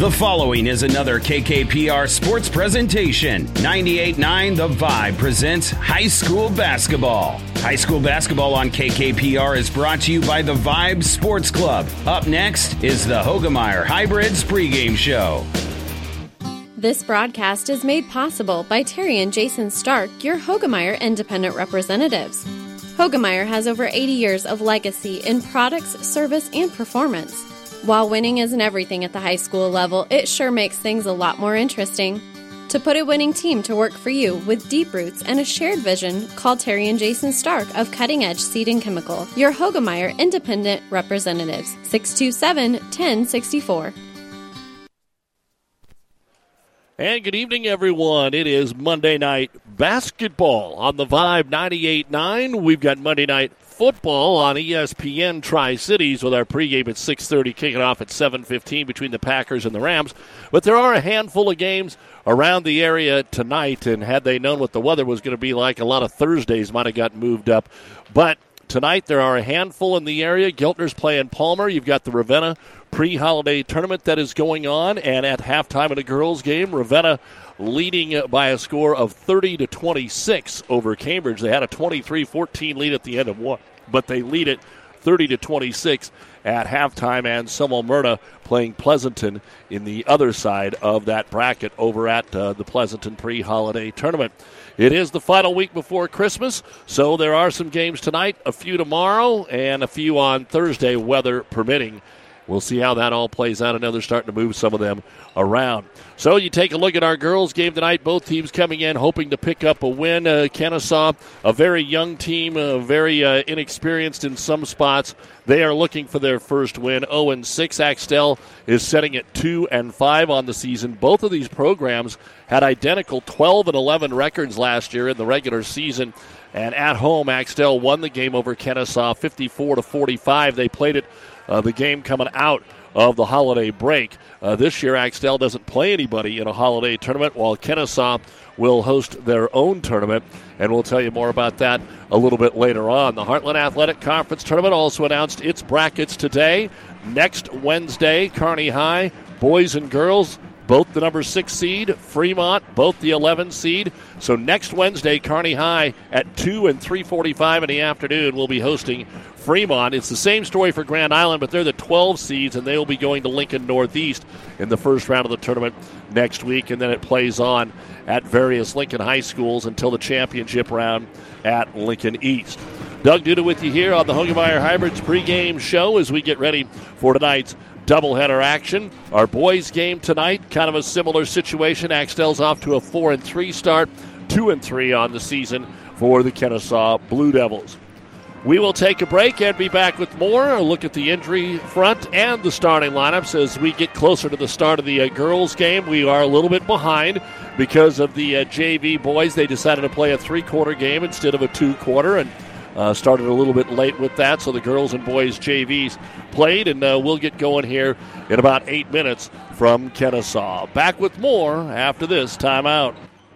The following is another KKPR sports presentation. 98.9 The Vibe presents high school basketball. High school basketball on KKPR is brought to you by the Vibe Sports Club. Up next is the Hoegemeyer Hybrids pregame show. This broadcast is made possible by Terry and Jason Stark, your Hoegemeyer independent representatives. Hoegemeyer has over 80 years of legacy in products, service, and performance. While winning isn't everything at the high school level, it sure makes things a lot more interesting. To put a winning team to work for you with deep roots and a shared vision, call Terry and Jason Stark of Cutting Edge Seed and Chemical, your Hoegemeyer independent representatives, 627 1064. And good evening, everyone. It is Monday night basketball on the Vibe 98.9. We've got Monday night football on ESPN Tri Cities with our pregame at 6:30, kicking off at 7:15 between the Packers and the Rams. But there are a handful of games around the area tonight, and had they known what the weather was going to be like, a lot of Thursdays might have got moved up. But tonight there are a handful in the area. Giltner's playing Palmer. You've got the Ravenna pre-holiday tournament that is going on, and at halftime in a girls' game, Ravenna leading by a score of 30 to 26 over Cambridge. They had a 23-14 lead at the end of one, but they lead it 30 to 26 at halftime. And Summer Myrna playing Pleasanton in the other side of that bracket over at uh, the Pleasanton pre-holiday tournament. It is the final week before Christmas, so there are some games tonight, a few tomorrow, and a few on Thursday, weather permitting. We'll see how that all plays out. I know they're starting to move some of them around. So you take a look at our girls' game tonight. Both teams coming in hoping to pick up a win. Uh, Kenesaw, a very young team, uh, very uh, inexperienced in some spots. They are looking for their first win. 0 and 6. Axtell is setting at 2 and 5 on the season. Both of these programs had identical 12 and 11 records last year in the regular season. And at home, Axtell won the game over Kenesaw 54 to 45. They played it uh, the game coming out of the holiday break. Uh, this year, Axtell doesn't play anybody in a holiday tournament, while Kenesaw will host their own tournament. And we'll tell you more about that a little bit later on. The Heartland Athletic Conference tournament also announced its brackets today. Next Wednesday, Kearney High, boys and girls, both the number six seed, Fremont, both the 11 seed. So next Wednesday, Kearney High at 2 and 3:45 in the afternoon will be hosting Fremont. It's the same story for Grand Island, but they're the 12 seeds, and they will be going to Lincoln Northeast in the first round of the tournament next week, and then it plays on at various Lincoln high schools until the championship round at Lincoln East. Doug Duda with you here on the Hoegemeyer Hybrids pregame show as we get ready for tonight's doubleheader action. Our boys game tonight, kind of a similar situation. Axtell's off to a four and three start, two and three on the season for the Kenesaw Blue Devils. We will take a break and be back with more. A look at the injury front and the starting lineups as we get closer to the start of the uh, girls' game. We are a little bit behind because of the uh, JV boys. They decided to play a three-quarter game instead of a two-quarter, and uh, started a little bit late with that. So the girls and boys JVs played, and uh, we'll get going here in about eight minutes from Kenesaw. Back with more after this timeout.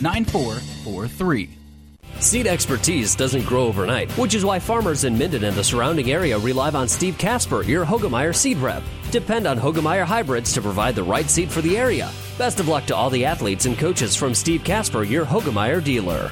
9443. Seed expertise doesn't grow overnight, which is why farmers in Minden and the surrounding area rely on Steve Casper, your Hoegemeyer seed rep. Depend on Hoegemeyer hybrids to provide the right seed for the area. Best of luck to all the athletes and coaches from Steve Casper, your Hoegemeyer dealer.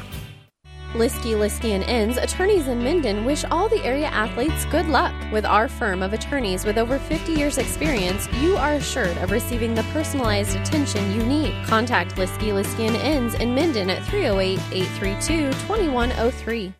Liskey, Liskey and Inns, attorneys in Minden wish all the area athletes good luck. With our firm of attorneys with over 50 years experience, you are assured of receiving the personalized attention you need. Contact Liskey, Liskey and Inns in Minden at 308-832-2103.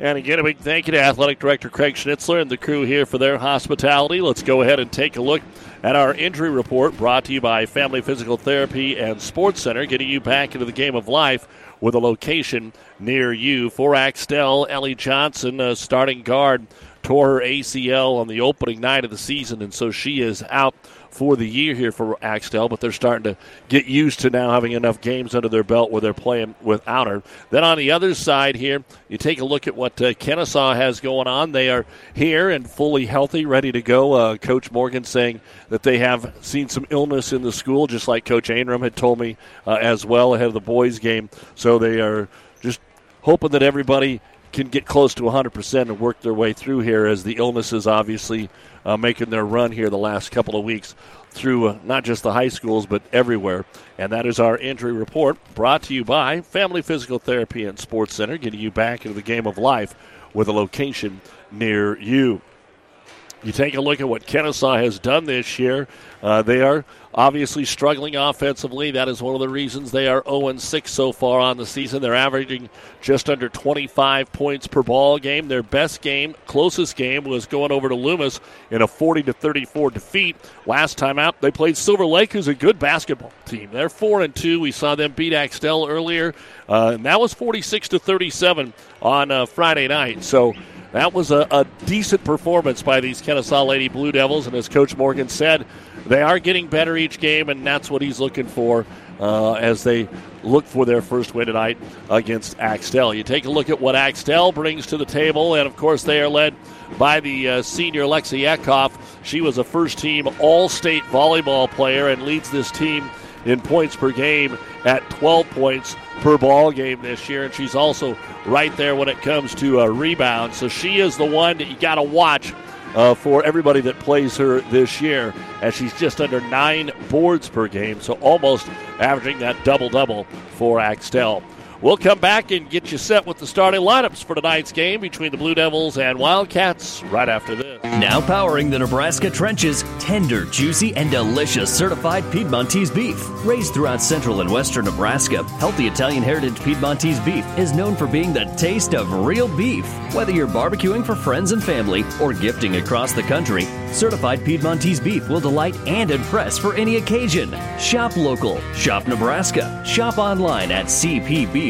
And again, a big thank you to Athletic Director Craig Schnitzler and the crew here for their hospitality. Let's go ahead and take a look at our injury report brought to you by Family Physical Therapy and Sports Center, getting you back into the game of life with a location near you. For Axtell, Ellie Johnson, uh, starting guard, tore her ACL on the opening night of the season, and so she is out for the year here for Axtell, but they're starting to get used to now having enough games under their belt where they're playing without her. Then on the other side here, you take a look at what uh, Kenesaw has going on. They are here and fully healthy, ready to go. Uh, Coach Morgan saying that they have seen some illness in the school, just like Coach Ainram had told me uh, as well ahead of the boys' game. So they are just hoping that everybody can get close to 100% and work their way through here as the illnesses obviously uh, making their run here the last couple of weeks through uh, not just the high schools but everywhere. And that is our injury report brought to you by Family Physical Therapy and Sports Center, getting you back into the game of life with a location near you. You take a look at what Kenesaw has done this year. Uh, they are obviously struggling offensively. That is one of the reasons they are 0 6 so far on the season. They're averaging just under 25 points per ball game. Their best game, closest game, was going over to Loomis in a 40 to 34 defeat. Last time out, they played Silver Lake, who's a good basketball team. They're 4 and 2. We saw them beat Axtell earlier, uh, and that was 46 to 37 on uh, Friday night. So that was a, a, decent performance by these Kenesaw Lady Blue Devils. And as Coach Morgan said, they are getting better each game, and that's what he's looking for uh, as they look for their first win tonight against Axtell. You take a look at what Axtell brings to the table, and of course, they are led by the uh, senior Lexi Eckhoff. She was a first team All State volleyball player and leads this team in points per game at 12 points per ball game this year, and she's also right there when it comes to a uh, rebound. So she is the one that you got to watch uh, for everybody that plays her this year, as she's just under nine boards per game, so almost averaging that double double for Axtell. We'll come back and get you set with the starting lineups for tonight's game between the Blue Devils and Wildcats right after this. Now powering the Nebraska trenches, tender, juicy, and delicious certified Piedmontese beef. Raised throughout central and western Nebraska, healthy Italian heritage Piedmontese beef is known for being the taste of real beef. Whether you're barbecuing for friends and family or gifting across the country, certified Piedmontese beef will delight and impress for any occasion. Shop local, shop Nebraska, shop online at CPB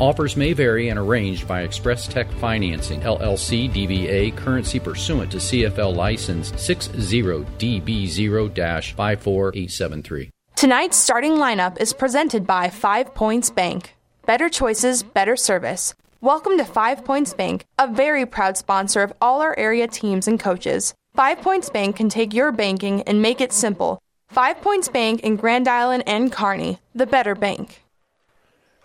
Offers may vary and arranged by Express Tech Financing, LLC DBA, currency pursuant to CFL license 60DB0 54873. Tonight's starting lineup is presented by Five Points Bank. Better choices, better service. Welcome to Five Points Bank, a very proud sponsor of all our area teams and coaches. Five Points Bank can take your banking and make it simple. Five Points Bank in Grand Island and Kearney, the better bank.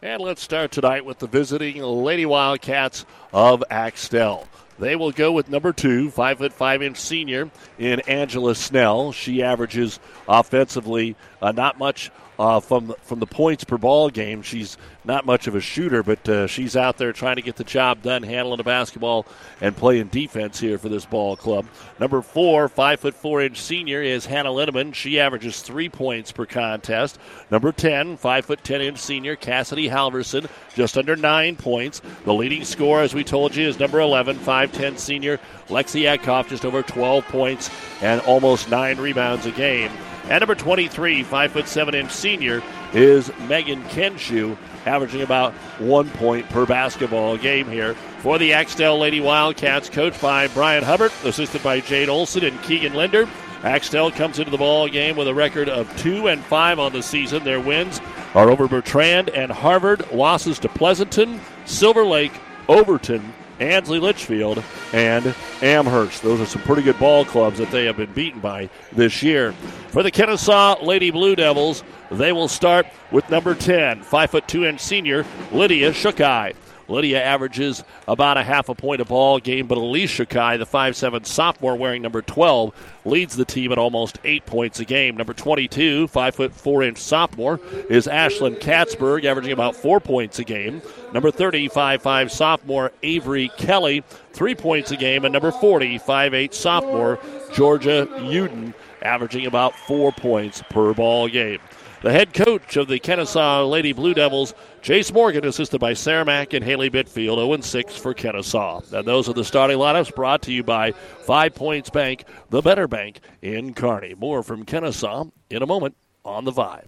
And let's start tonight with the visiting Lady Wildcats of Axtell. They will go with number two, five foot five inch senior in Angela Snell. She averages offensively uh, not much uh, from from the points per ball game. She's not much of a shooter, but uh, she's out there trying to get the job done, handling the basketball and playing defense here for this ball club. Number four, five foot four inch senior is Hannah Linneman. She averages three points per contest. Number ten, five foot ten inch senior Cassidy Halverson, just under nine points. The leading scorer, as we told you, is number 11, 5'10 senior Lexi Eckhoff, just over 12 points and almost nine rebounds a game. And number 23, 5'7 inch senior, is Megan Kenshu, averaging about one point per basketball game here for the Axtell Lady Wildcats, coached by Brian Hubbard, assisted by Jade Olson and Keegan Linder. Axtell comes into the ball game with a record of two and five on the season. Their wins are over Bertrand and Harvard, losses to Pleasanton, Silver Lake, Overton, Ansley Litchfield, and Amherst. Those are some pretty good ball clubs that they have been beaten by this year. For the Kenesaw Lady Blue Devils, they will start with number 10, 5 foot 2 inch senior Lydia Shukai. Lydia averages about a half a point a ball game, but Alicia Kai, the 5'7 sophomore wearing number 12, leads the team at almost eight points a game. Number 22, 5'4 inch sophomore, is Ashlyn Katzberg, averaging about four points a game. Number 30, 5'5 sophomore, Avery Kelly, three points a game. And number 40, 5'8 sophomore, Georgia Uden, averaging about four points per ball game. The head coach of the Kenesaw Lady Blue Devils, Jace Morgan, assisted by Sarah Mack and Haley Bitfield, 0 6 for Kenesaw. And those are the starting lineups brought to you by Five Points Bank, the better bank in Kearney. More from Kenesaw in a moment on the Vibe.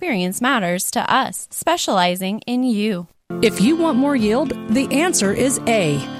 experience matters to us, specializing in you. If you want more yield, the answer is A.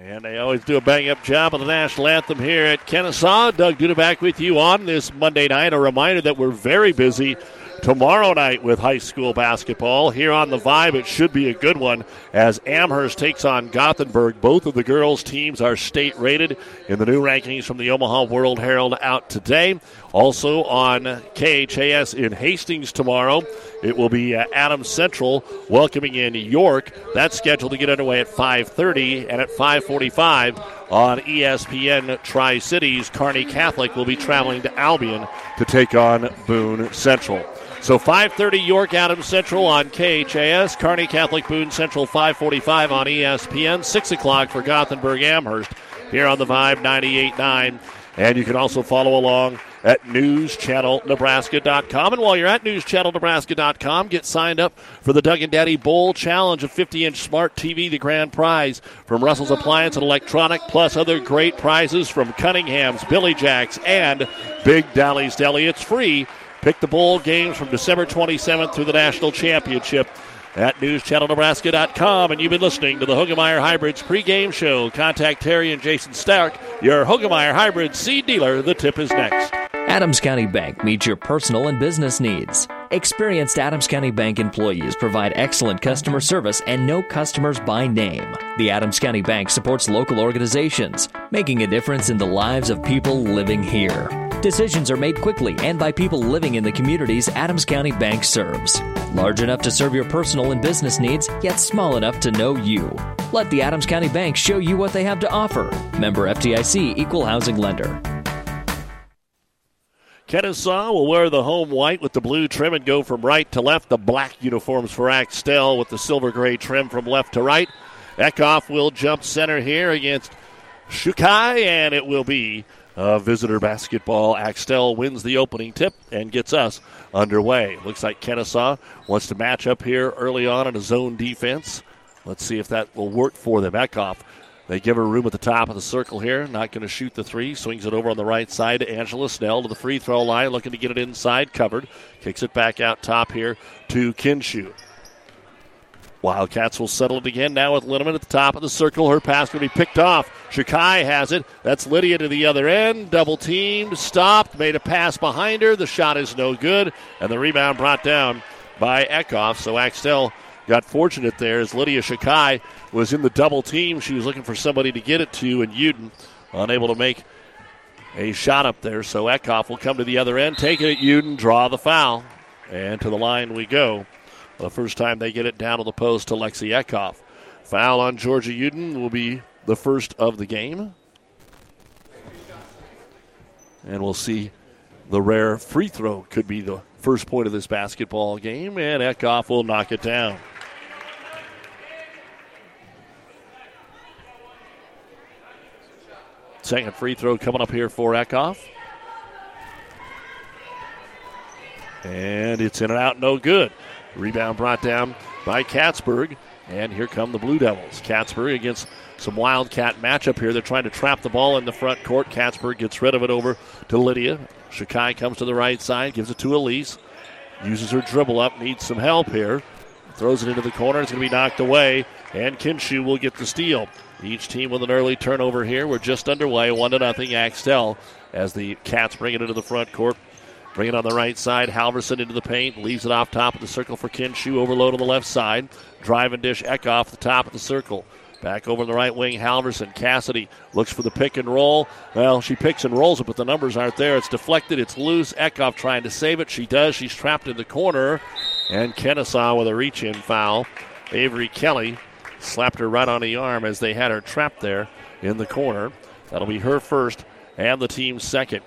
And they always do a bang up job of the national anthem here at Kenesaw. Doug Duda back with you on this Monday night. A reminder that we're very busy tomorrow night with high school basketball. Here on the Vibe, it should be a good one as Amherst takes on Gothenburg. Both of the girls' teams are state rated in the new rankings from the Omaha World Herald out today. Also on KHAS in Hastings tomorrow, it will be uh, Adams Central welcoming in York. That's scheduled to get underway at 5:30 and at 5:45 on ESPN Tri Cities. Kearney Catholic will be traveling to Albion to take on Boone Central. So 5:30 York Adams Central on KHAS, Kearney Catholic Boone Central 5:45 on ESPN, 6 o'clock for Gothenburg Amherst here on the Vibe 98.9, and you can also follow along at newschannelnebraska.com. And while you're at newschannelnebraska.com, get signed up for the Doug and Daddy Bowl Challenge, a 50-inch smart TV, the grand prize from Russell's Appliance and Electronic, plus other great prizes from Cunningham's, Billy Jack's, and Big Dally's Deli. It's free. Pick the bowl games from December 27th through the national championship at newschannelnebraska.com. And you've been listening to the Hoegemeyer Hybrids pregame show. Contact Terry and Jason Stark, your Hoegemeyer Hybrid seed dealer. The tip is next. Adams County Bank meets your personal and business needs. Experienced Adams County Bank employees provide excellent customer service and know customers by name. The Adams County Bank supports local organizations, making a difference in the lives of people living here. Decisions are made quickly and by people living in the communities Adams County Bank serves. Large enough to serve your personal and business needs, yet small enough to know you. Let the Adams County Bank show you what they have to offer. Member FDIC Equal Housing Lender. Kenesaw will wear the home white with the blue trim and go from right to left. The black uniforms for Axtell with the silver gray trim from left to right. Eckhoff will jump center here against Shukai, and it will be a visitor basketball. Axtell wins the opening tip and gets us underway. Looks like Kenesaw wants to match up here early on in a zone defense. Let's see if that will work for them. Eckhoff they give her room at the top of the circle here. Not going to shoot the three. Swings it over on the right side to Angela Snell to the free throw line, looking to get it inside, covered. Kicks it back out top here to Kinshu. Wildcats will settle it again now with Linneman at the top of the circle. Her pass going to be picked off. Shakai has it. That's Lydia to the other end. Double teamed, stopped, made a pass behind her. The shot is no good, and the rebound brought down by Eckhoff. So Axtell got fortunate there as Lydia Shakai was in the double team. She was looking for somebody to get it to, and Uden unable to make a shot up there. So Eckhoff will come to the other end, take it at Uden, draw the foul, and to the line we go. The first time they get it down to the post to Lexi Eckhoff. Foul on Georgia Uden will be the first of the game. And we'll see the rare free throw could be the first point of this basketball game, and Eckhoff will knock it down. Second free throw coming up here for Eckhoff. And it's in and out, no good. Rebound brought down by Katzberg. And here come the Blue Devils. Katzberg against some Wildcat matchup here. They're trying to trap the ball in the front court. Katzberg gets rid of it over to Lydia. Shakai comes to the right side, gives it to Elise. Uses her dribble up, needs some help here. Throws it into the corner. It's going to be knocked away, and Kinshu will get the steal. Each team with an early turnover here. We're just underway, one to nothing. Axtell as the Cats bring it into the front court. Bring it on the right side. Halverson into the paint. Leaves it off top of the circle for Kinshu. Overload on the left side. Drive and dish Eckhoff the top of the circle. Back over the right wing, Halverson. Cassidy looks for the pick and roll. Well, she picks and rolls it, but the numbers aren't there. It's deflected. It's loose. Eckhoff trying to save it. She does. She's trapped in the corner. And Kenesaw with a reach in foul. Avery Kelly slapped her right on the arm as they had her trapped there in the corner. That'll be her first and the team's second.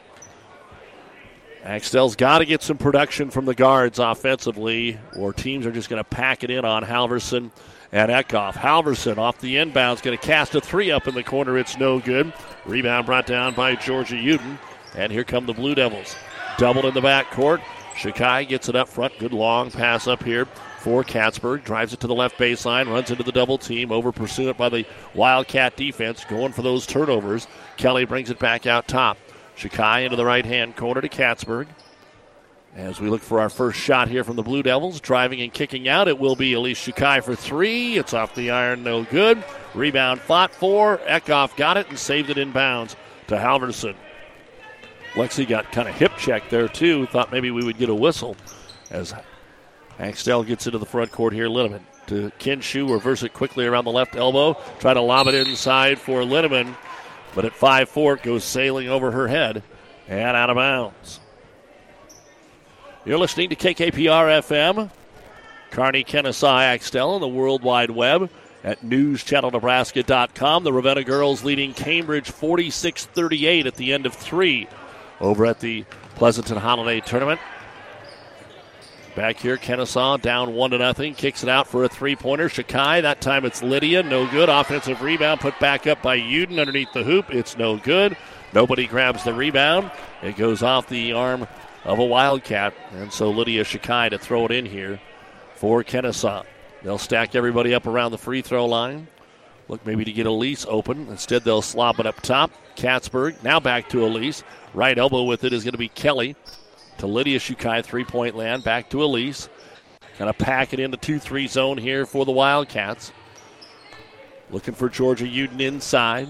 Axtell's got to get some production from the guards offensively, or teams are just going to pack it in on Halverson and Eckhoff. Halverson off the inbounds, going to cast a three up in the corner. It's no good. Rebound brought down by Georgia Uden. And here come the Blue Devils. Doubled in the back court. Shakai gets it up front. Good long pass up here for Katzberg. Drives it to the left baseline, runs into the double team. Over pursuit by the Wildcat defense, going for those turnovers. Kelly brings it back out top. Shakai into the right hand corner to Katzberg. As we look for our first shot here from the Blue Devils, driving and kicking out, it will be Elise Shakai for three. It's off the iron, no good. Rebound fought for. Eckhoff got it and saved it in bounds to Halverson. Lexi got kind of hip checked there, too. Thought maybe we would get a whistle as Axtell gets into the front court here. Linneman to Kinshu, reverse it quickly around the left elbow. Try to lob it inside for Linneman, but at 5 4, it goes sailing over her head and out of bounds. You're listening to KKPR FM, Kearney, Kenesaw, Axtell, on the World Wide Web at newschannelnebraska.com. The Ravenna girls leading Cambridge 46 38 at the end of three over at the Pleasanton Holiday Tournament. Back here, Kenesaw down one to nothing. Kicks it out for a three-pointer. Shakai. That time it's Lydia. No good. Offensive rebound put back up by Uden underneath the hoop. It's no good. Nobody grabs the rebound. It goes off the arm of a Wildcat. And so Lydia Shakai to throw it in here for Kenesaw. They'll stack everybody up around the free throw line. Look maybe to get Elise open. Instead, they'll slop it up top. Katzberg now back to Elise. Right elbow with it is going to be Kelly. To Lydia Shukai, three point land. Back to Elise. Kind of pack it into 2 3 zone here for the Wildcats. Looking for Georgia Uden inside.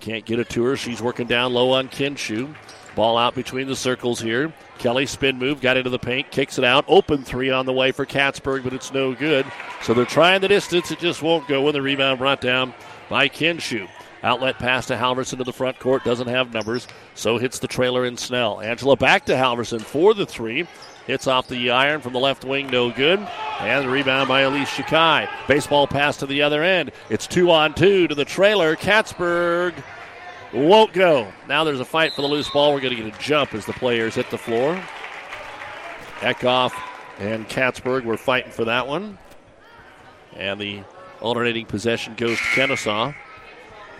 Can't get it to her. She's working down low on Kinshu. Ball out between the circles here. Kelly spin move, got into the paint, kicks it out. Open three on the way for Katzberg, but it's no good. So they're trying the distance. It just won't go when the rebound brought down by Kinshu. Outlet pass to Halverson to the front court. Doesn't have numbers, so hits the trailer in Snell. Angela back to Halverson for the three. Hits off the iron from the left wing, no good. And the rebound by Elise Shakai. Baseball pass to the other end. It's two on two to the trailer. Katzberg won't go. Now there's a fight for the loose ball. We're going to get a jump as the players hit the floor. Eckhoff and Katzberg were fighting for that one. And the alternating possession goes to Kenesaw.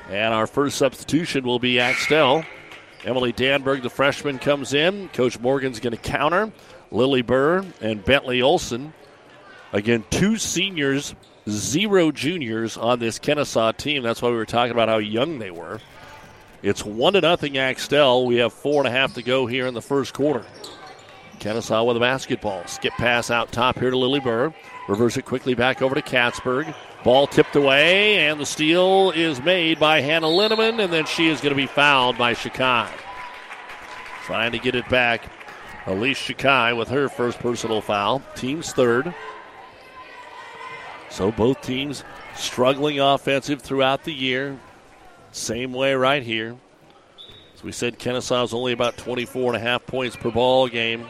And our first substitution will be Axtell. Emily Danberg, the freshman, comes in. Coach Morgan's going to counter. Lily Burr and Bentley Olson. Again, two seniors, zero juniors on this Kenesaw team. That's why we were talking about how young they were. It's one to nothing Axtell. We have four and a half to go here in the first quarter. Kenesaw with a basketball. Skip pass out top here to Lily Burr. Reverse it quickly back over to Katzberg. Ball tipped away, and the steal is made by Hannah Linneman, and then she is going to be fouled by Shakai. Trying to get it back. Elise Shakai with her first personal foul. Team's third. So both teams struggling offensive throughout the year. Same way right here. As we said, Kenesaw is only about 24 and a half points per ball game.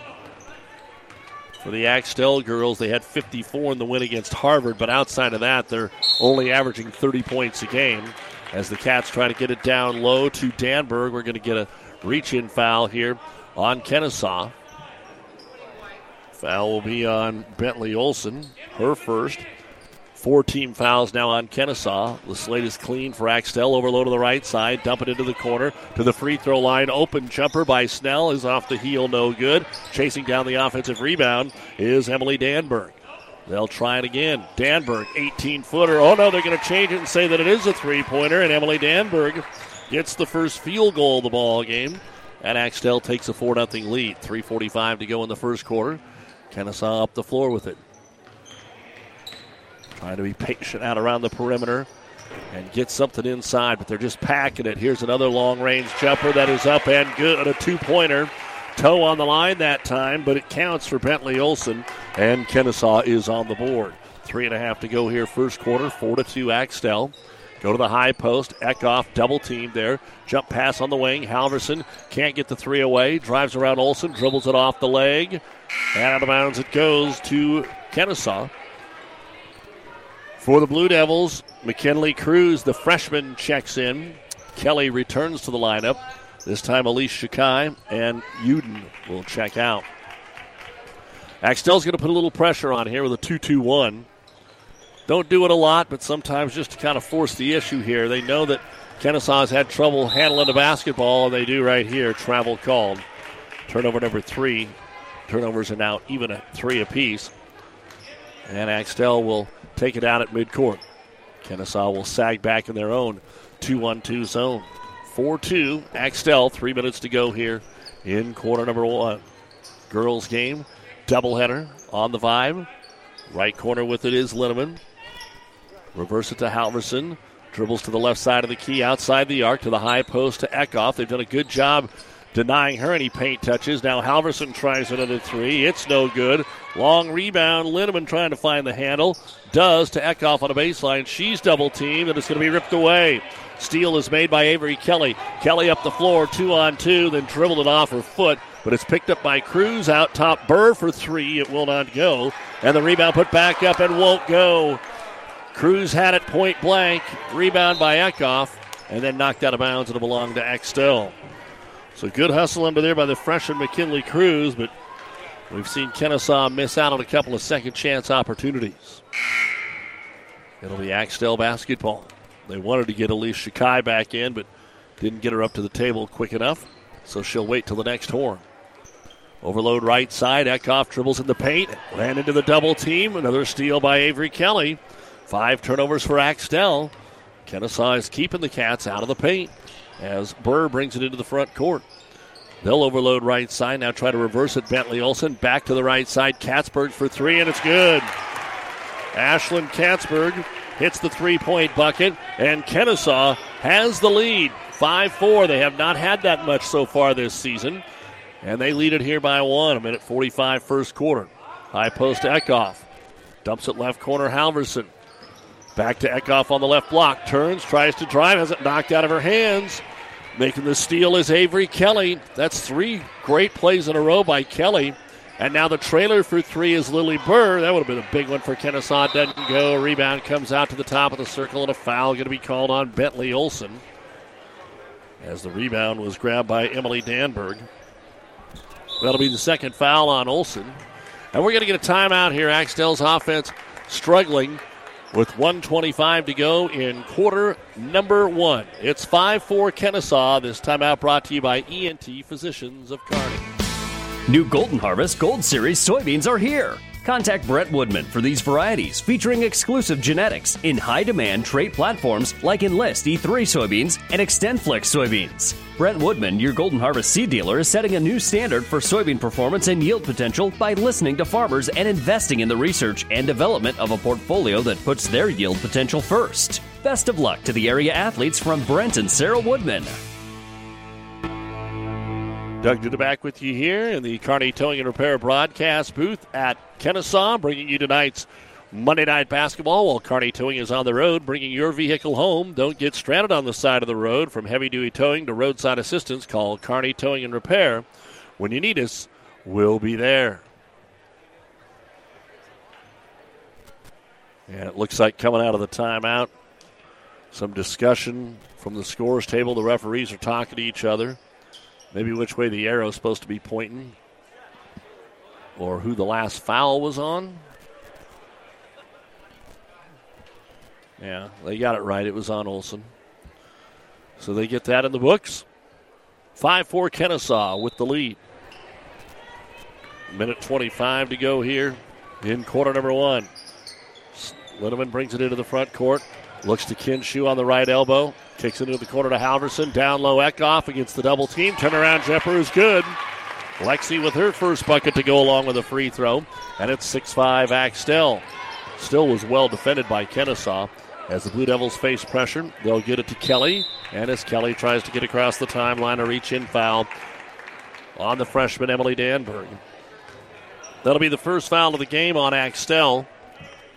For the Axtell girls, they had 54 in the win against Harvard, but outside of that, they're only averaging 30 points a game. As the Cats try to get it down low to Danberg, we're going to get a reach in foul here on Kenesaw. Foul will be on Bentley Olson, her first. Four team fouls now on Kenesaw. The slate is clean for Axtell. Overload to the right side. Dump it into the corner to the free throw line. Open jumper by Snell is off the heel, no good. Chasing down the offensive rebound is Emily Danberg. They'll try it again. Danberg, 18 footer. Oh no, they're going to change it and say that it is a three pointer, and Emily Danberg gets the first field goal of the ball game. And Axtell takes a 4 0 lead. 3.45 to go in the first quarter. Kenesaw up the floor with it. Trying to be patient out around the perimeter and get something inside, but they're just packing it. Here's another long range jumper that is up and good. A two pointer. Toe on the line that time, but it counts for Bentley Olson, and Kenesaw is on the board. Three and a half to go here, first quarter. Four to two, Axtell. Go to the high post. Eckhoff double team there. Jump pass on the wing. Halverson can't get the three away. Drives around Olson, dribbles it off the leg. And out of bounds it goes to Kenesaw. For the Blue Devils, McKinley Cruz, the freshman, checks in. Kelly returns to the lineup. This time, Elise Shakai and Uden will check out. Axtell's going to put a little pressure on here with a 2 2 1. Don't do it a lot, but sometimes just to kind of force the issue here. They know that Kenesaw has had trouble handling the basketball, and they do right here. Travel called. Turnover number three. Turnovers are now even at three apiece. And Axtell will take it out at midcourt. Kenesaw will sag back in their own 2 1 2 zone. 4 2, Axtell, three minutes to go here in quarter number one. Girls game, doubleheader on the vibe. Right corner with it is Linneman. Reverse it to Halverson. Dribbles to the left side of the key, outside the arc to the high post to Eckhoff. They've done a good job denying her any paint touches. Now Halverson tries another three. It's no good. Long rebound. Linneman trying to find the handle. Does to Eckhoff on a baseline. She's double teamed, and it's going to be ripped away. Steal is made by Avery Kelly. Kelly up the floor, two on two, then dribbled it off her foot, but it's picked up by Cruz out top. Burr for three. It will not go. And the rebound put back up and won't go. Cruz had it point blank. Rebound by Eckhoff, and then knocked out of bounds. It'll belong to Axtell. So good hustle under there by the freshman McKinley Cruz, but we've seen Kenesaw miss out on a couple of second chance opportunities. It'll be Axtell basketball. They wanted to get Elise Shikai back in, but didn't get her up to the table quick enough, so she'll wait till the next horn. Overload right side. Eckhoff dribbles in the paint, ran into the double team. Another steal by Avery Kelly. Five turnovers for Axtell. Kenesaw is keeping the Cats out of the paint as Burr brings it into the front court. They'll overload right side. Now try to reverse it. Bentley Olson back to the right side. Katzberg for three, and it's good. Ashland Katzberg hits the three point bucket, and Kenesaw has the lead. 5 4. They have not had that much so far this season, and they lead it here by one. A minute 45 first quarter. High post Eckhoff. Dumps it left corner, Halverson. Back to Eckhoff on the left block. Turns, tries to drive, has it knocked out of her hands. Making the steal is Avery Kelly. That's three great plays in a row by Kelly. And now the trailer for three is Lily Burr. That would have been a big one for Kenesaw. Doesn't go. Rebound comes out to the top of the circle, and a foul going to be called on Bentley Olson. As the rebound was grabbed by Emily Danberg. That'll be the second foul on Olson. And we're going to get a timeout here. Axtell's offense struggling with 125 to go in quarter number one. It's 5 4 Kenesaw, This timeout brought to you by ENT Physicians of Kearney. New Golden Harvest Gold Series soybeans are here. Contact Brett Woodman for these varieties featuring exclusive genetics in high demand trait platforms like Enlist E3 soybeans and XtendFlex soybeans. Brett Woodman, your Golden Harvest seed dealer, is setting a new standard for soybean performance and yield potential by listening to farmers and investing in the research and development of a portfolio that puts their yield potential first. Best of luck to the area athletes from Brent and Sarah Woodman. Doug Duda back with you here in the Kearney Towing and Repair broadcast booth at Kenesaw, bringing you tonight's Monday Night Basketball while Kearney Towing is on the road, bringing your vehicle home. Don't get stranded on the side of the road. From heavy duty towing to roadside assistance, call Kearney Towing and Repair. When you need us, we'll be there. And it looks like coming out of the timeout, some discussion from the scores table. The referees are talking to each other. Maybe which way the arrow is supposed to be pointing, or who the last foul was on. Yeah, they got it right. It was on Olson. So they get that in the books. 5 4 Kenesaw with the lead. Minute 25 to go here in quarter number one. Linneman brings it into the front court. Looks to Kinshu on the right elbow. Kicks into the corner to Halverson. Down low Eckhoff against the double team. Turnaround jumper is good. Lexi with her first bucket to go along with a free throw. And it's 6 5 Axtell. Still was well defended by Kenesaw. As the Blue Devils face pressure, they'll get it to Kelly. And as Kelly tries to get across the timeline, a reach in foul on the freshman Emily Danberg. That'll be the first foul of the game on Axtell.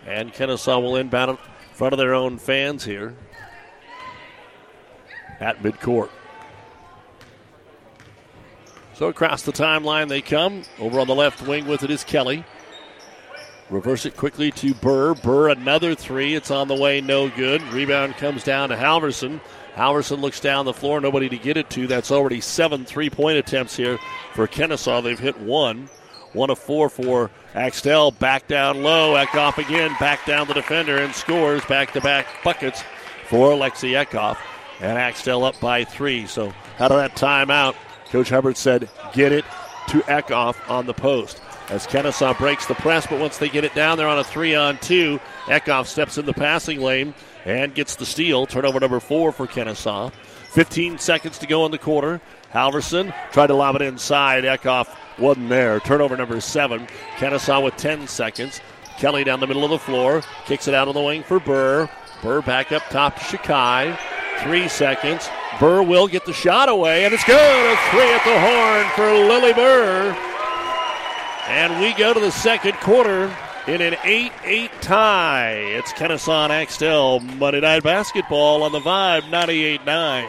And Kenesaw will inbound in front of their own fans here at midcourt. So across the timeline they come. Over on the left wing with it is Kelly. Reverse it quickly to Burr. Burr another three. It's on the way, no good. Rebound comes down to Halverson. Halverson looks down the floor, nobody to get it to. That's already seven three point attempts here for Kenesaw. They've hit one. One of four for Axtell. Back down low. Eckhoff again. Back down the defender and scores back to back buckets for Lexi Eckhoff. And Axtell up by three. So out of that timeout, Coach Hubbard said, get it to Eckhoff on the post. As Kenesaw breaks the press, but once they get it down, they're on a three on two. Eckhoff steps in the passing lane and gets the steal. Turnover number four for Kenesaw. 15 seconds to go in the quarter. Halverson tried to lob it inside. Eckhoff wasn't there. Turnover number seven. Kenesaw with 10 seconds. Kelly down the middle of the floor. Kicks it out of the wing for Burr. Burr back up top to Shikai. Three seconds. Burr will get the shot away, and it's good. A three at the horn for Lily Burr. And we go to the second quarter in an 8 8 tie. It's Kenesaw Axtell Monday Night Basketball on the Vibe 98 9.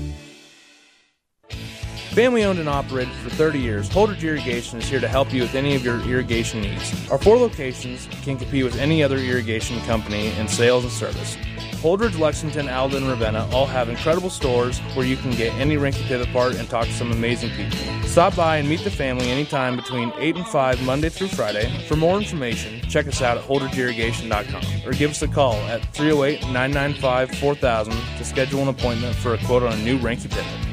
Family owned and operated for 30 years, Holdrege Irrigation is here to help you with any of your irrigation needs. Our four locations can compete with any other irrigation company in sales and service. Holdrege, Lexington, Alden, and Ravenna all have incredible stores where you can get any Reinke pivot part and talk to some amazing people. Stop by and meet the family anytime between 8 and 5 Monday through Friday. For more information, check us out at holdridgeirrigation.com or give us a call at 308 995 4000 to schedule an appointment for a quote on a new Reinke pivot.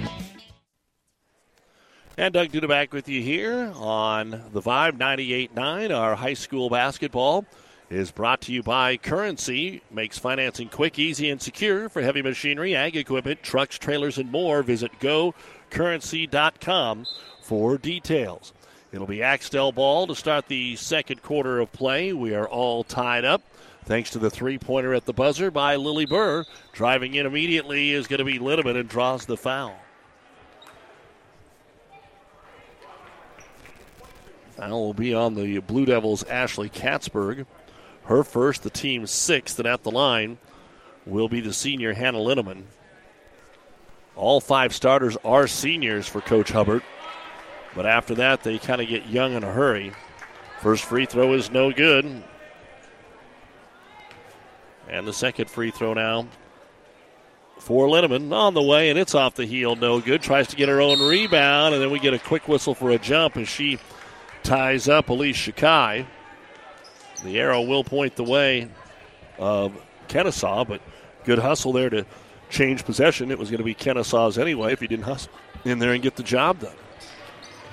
And Doug Duda back with you here on the Vibe 98.9. Our high school basketball is brought to you by Currency. Makes financing quick, easy, and secure for heavy machinery, ag equipment, trucks, trailers, and more. Visit gocurrency.com for details. It'll be Axtell ball to start the second quarter of play. We are all tied up. Thanks to the three pointer at the buzzer by Lily Burr. Driving in immediately is going to be Linneman and draws the foul. Foul will be on the Blue Devils' Ashley Katzberg. Her first, the team's sixth, and at the line will be the senior Hannah Linneman. All five starters are seniors for Coach Hubbard, but after that, they kind of get young in a hurry. First free throw is no good. And the second free throw now for Linneman on the way, and it's off the heel, no good. Tries to get her own rebound, and then we get a quick whistle for a jump as she ties up Elise Shakai. The arrow will point the way of Kenesaw, but good hustle there to change possession. It was going to be Kenesaw's anyway if he didn't hustle in there and get the job done.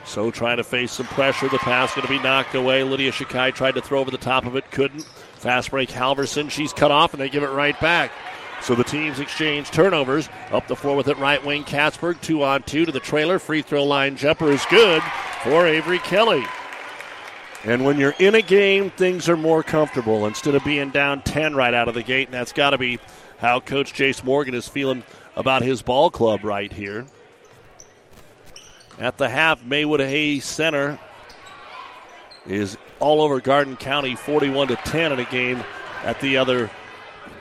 So trying to face some pressure. The pass going to be knocked away. Lydia Shakai tried to throw over the top of it, couldn't. Fast break Halverson. She's cut off, and they give it right back. So the teams exchange turnovers. Up the floor with it, right wing Katzberg. Two on two to the trailer. Free throw line jumper is good for Avery Kelly. And when you're in a game, things are more comfortable instead of being down 10 right out of the gate. And that's got to be how Coach Jace Morgan is feeling about his ball club right here. At the half, Maywood Hayes Center is all over Garden County 41 to 10 in a game at the other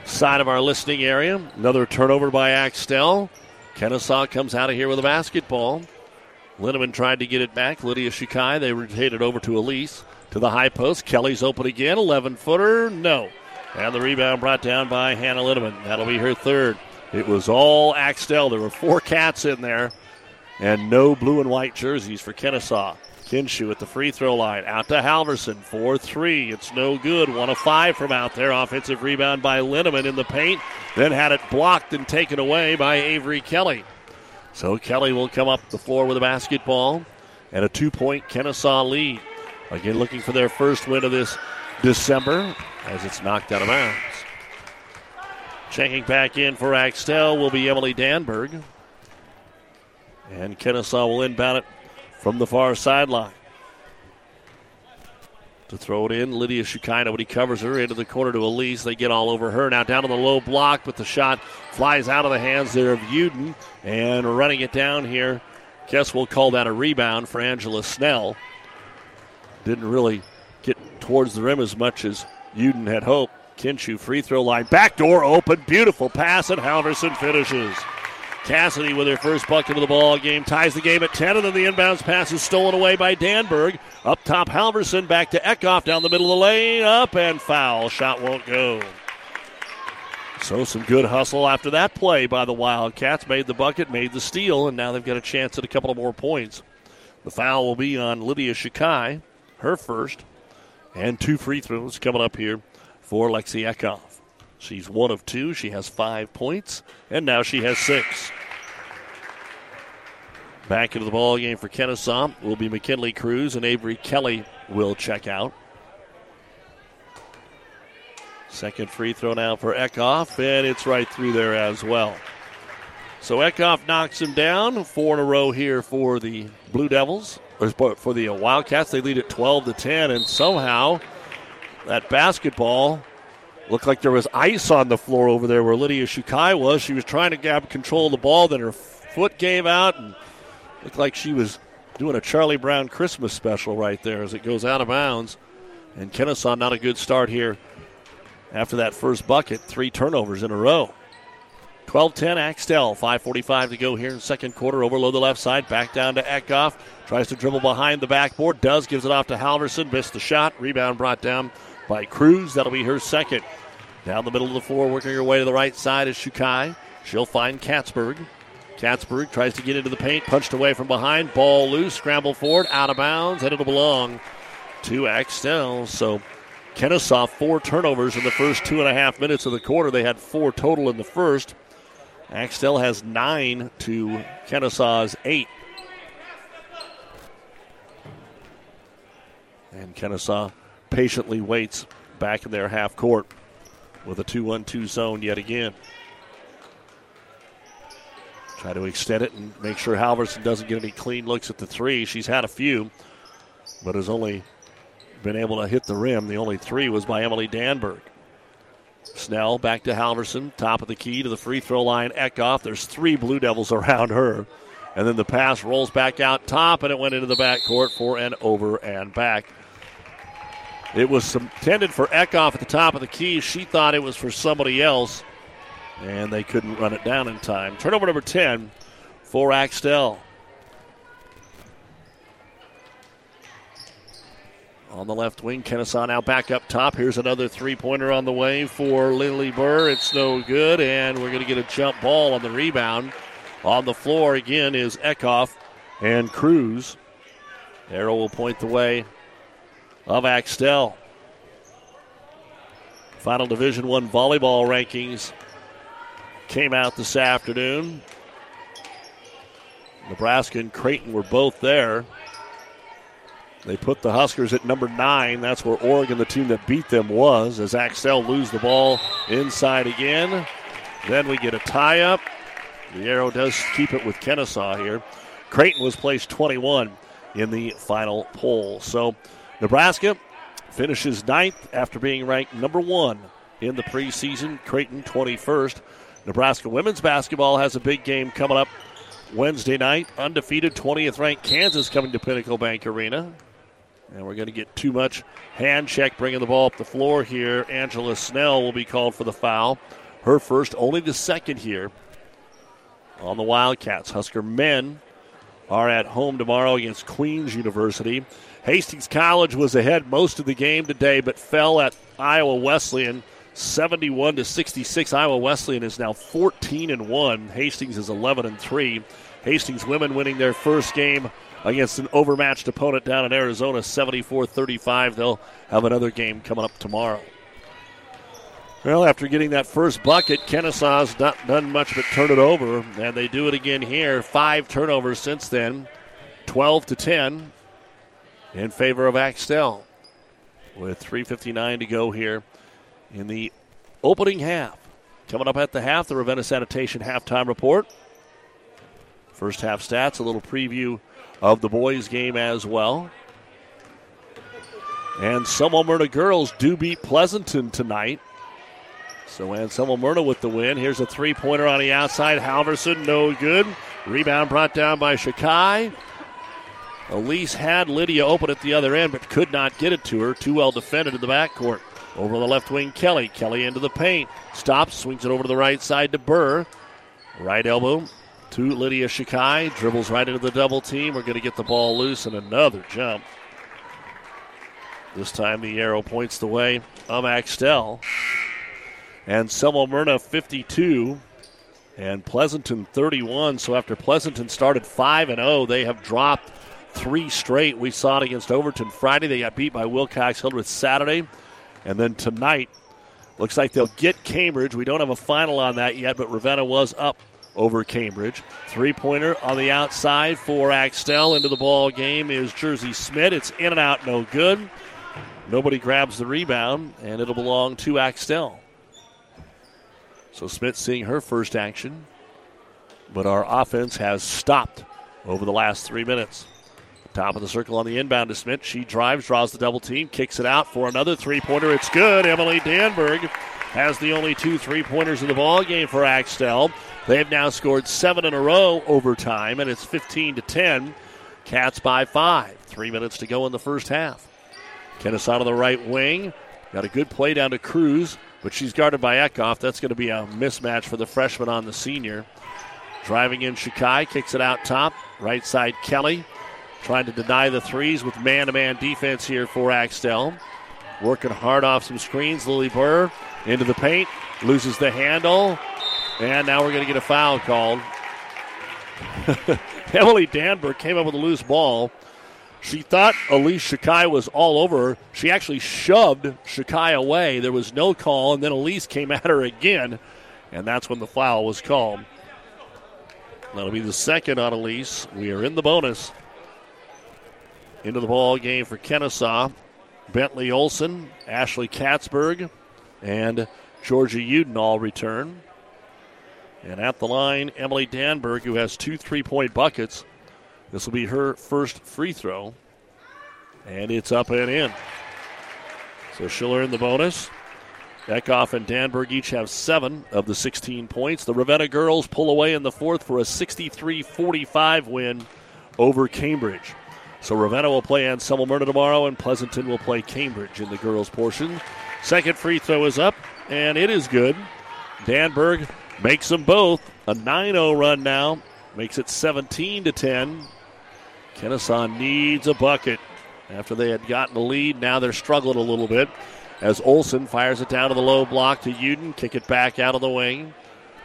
side of our listening area. Another turnover by Axtell. Kenesaw comes out of here with a basketball. Linneman tried to get it back. Lydia Shikai, they rotated over to Elise to the high post. Kelly's open again. 11 footer. No. And the rebound brought down by Hannah Linneman. That'll be her third. It was all Axtell. There were four cats in there, and no blue and white jerseys for Kenesaw. Kinshu at the free throw line. Out to Halverson. 4 3. It's no good. One of five from out there. Offensive rebound by Linneman in the paint. Then had it blocked and taken away by Avery Kelly. So Kelly will come up the floor with a basketball and a two point Kenesaw lead. Again, looking for their first win of this December as it's knocked out of bounds. Checking back in for Axtell will be Emily Danberg. And Kenesaw will inbound it from the far sideline. To throw it in, Lydia Shukai, he covers her into the corner to Elise. They get all over her. Now down to the low block, but the shot flies out of the hands there of Uden. And running it down here, guess we'll call that a rebound for Angela Snell. Didn't really get towards the rim as much as Uden had hoped. Kinshu free throw line, back door open, beautiful pass, and Halverson finishes. Cassidy with her first bucket of the ball game ties the game at 10, and then the inbounds pass is stolen away by Danberg. Up top, Halverson back to Eckhoff down the middle of the lane, up and foul. Shot won't go. So some good hustle after that play by the Wildcats. Made the bucket, made the steal, and now they've got a chance at a couple of more points. The foul will be on Lydia Shikai, her first, and two free throws coming up here for Lexi Eckhoff. She's one of two. She has five points, and now she has six. Back into the ball game for Kenesaw will be McKinley Cruz, and Avery Kelly will check out. Second free throw now for Eckhoff, and it's right through there as well. So Eckhoff knocks him down. Four in a row here for the Blue Devils. For the Wildcats, they lead at 12 to 10, and somehow that basketball looked like there was ice on the floor over there where Lydia Shukai was. She was trying to grab control of the ball, then her foot gave out, and looked like she was doing a Charlie Brown Christmas special right there as it goes out of bounds. And Kenesaw not a good start here after that first bucket. Three turnovers in a row. 12 10 Axtell. 5.45 to go here in second quarter. Overload the left side. Back down to Eckhoff. Tries to dribble behind the backboard. Does. Gives it off to Halverson. Missed the shot. Rebound brought down by Cruz. That'll be her second. Down the middle of the floor, working her way to the right side is Shukai. She'll find Katzberg. Katzberg tries to get into the paint, punched away from behind. Ball loose, scramble forward, out of bounds, and it'll belong to Axtell. So Kenesaw, four turnovers in the first two and a half minutes of the quarter. They had four total in the first. Axtell has nine to Kenesaw's eight. And Kenesaw patiently waits back in their half court with a 2 1 2 zone yet again. Try to extend it and make sure Halverson doesn't get any clean looks at the three. She's had a few, but has only been able to hit the rim. The only three was by Emily Danberg. Snell back to Halverson, top of the key to the free throw line. Eckhoff. There's three Blue Devils around her. And then the pass rolls back out top, and it went into the backcourt for an over and back. It was intended for Eckhoff at the top of the key. She thought it was for somebody else, and they couldn't run it down in time. Turnover number 10 for Axtell. On the left wing, Kenesaw now back up top. Here's another three pointer on the way for Lily Burr. It's no good, and we're going to get a jump ball on the rebound. On the floor again is Eckhoff and Cruz. Arrow will point the way of Axtell. Final Division One volleyball rankings came out this afternoon. Nebraska and Creighton were both there. They put the Huskers at number nine. That's where Oregon, the team that beat them, was. As Axtell lose the ball inside again. Then we get a tie up. The arrow does keep it with Kenesaw here. Creighton was placed 21 in the final poll. So Nebraska finishes ninth after being ranked number one in the preseason. Creighton 21st. Nebraska women's basketball has a big game coming up Wednesday night. Undefeated 20th ranked Kansas coming to Pinnacle Bank Arena. And we're going to get too much hand check bringing the ball up the floor here. Angela Snell will be called for the foul. Her first, only the second here on the Wildcats. Husker men are at home tomorrow against Queens University. Hastings College was ahead most of the game today, but fell at Iowa Wesleyan 71 to 66. Iowa Wesleyan is now 14 and 1. Hastings is 11 and 3. Hastings women winning their first game against an overmatched opponent down in Arizona 74 35. They'll have another game coming up tomorrow. Well, after getting that first bucket, Kenesaw's not done much but turn it over, and they do it again here. Five turnovers since then, 12 to 10 in favor of Axtell. With 3.59 to go here in the opening half. Coming up at the half, the Ravenna Sanitation halftime report. First half stats, a little preview of the boys' game as well. Anselmo Merna girls do beat Pleasanton tonight. So Anselmo Merna with the win. Here's a three pointer on the outside. Halverson, no good. Rebound brought down by Shakai. Elise had Lydia open at the other end, but could not get it to her. Too well defended in the backcourt. Over the left wing, Kelly. Kelly into the paint. Stops, swings it over to the right side to Burr. Right elbow to Lydia Shikai. Dribbles right into the double team. We're going to get the ball loose and another jump. This time the arrow points the way of Axtell. Anselmo Merna 52 and Pleasanton 31. So after Pleasanton started 5 and 0, they have dropped three straight. We saw it against Overton Friday. They got beat by Wilcox Hildreth Saturday. And then tonight, looks like they'll get Cambridge. We don't have a final on that yet, but Ravenna was up over Cambridge. Three pointer on the outside for Axtell. Into the ball game is Jersey Smith. It's in and out, no good. Nobody grabs the rebound, and it'll belong to Axtell. So Smith seeing her first action, but our offense has stopped over the last three minutes. Top of the circle on the inbound to Smith. She drives, draws the double team, kicks it out for another three pointer. It's good. Emily Danberg has the only two three pointers in the ball game for Axtell. They have now scored seven in a row overtime, and it's 15 to 10. Cats by five. Three minutes to go in the first half. Kenesaw on the right wing. Got a good play down to Cruz, but she's guarded by Eckhoff. That's going to be a mismatch for the freshman on the senior. Driving in Shikai, kicks it out top. Right side Kelly. Trying to deny the threes with man to man defense here for Axtell. Working hard off some screens. Lily Burr into the paint. Loses the handle. And now we're going to get a foul called. Emily Danberg came up with a loose ball. She thought Elise Shakai was all over her. She actually shoved Shakai away. There was no call, and then Elise came at her again, and that's when the foul was called. That'll be the second on Elise. We are in the bonus into the ball game for Kenesaw. Bentley Olson, Ashley Katzberg, and Georgia Uden all return. And at the line, Emily Danberg, who has two three point buckets. This will be her first free throw. And it's up and in. So she'll earn the bonus. Eckhoff and Danberg each have seven of the 16 points. The Ravenna girls pull away in the fourth for a 63 45 win over Cambridge. So Ravenna will play Anselmo Merna tomorrow, and Pleasanton will play Cambridge in the girls' portion. Second free throw is up, and it is good. Danberg makes them both. A 9 0 run now makes it 17 to 10. Kenesaw needs a bucket. After they had gotten the lead, now they're struggling a little bit. As Olson fires it down to the low block to Uden, kick it back out of the wing.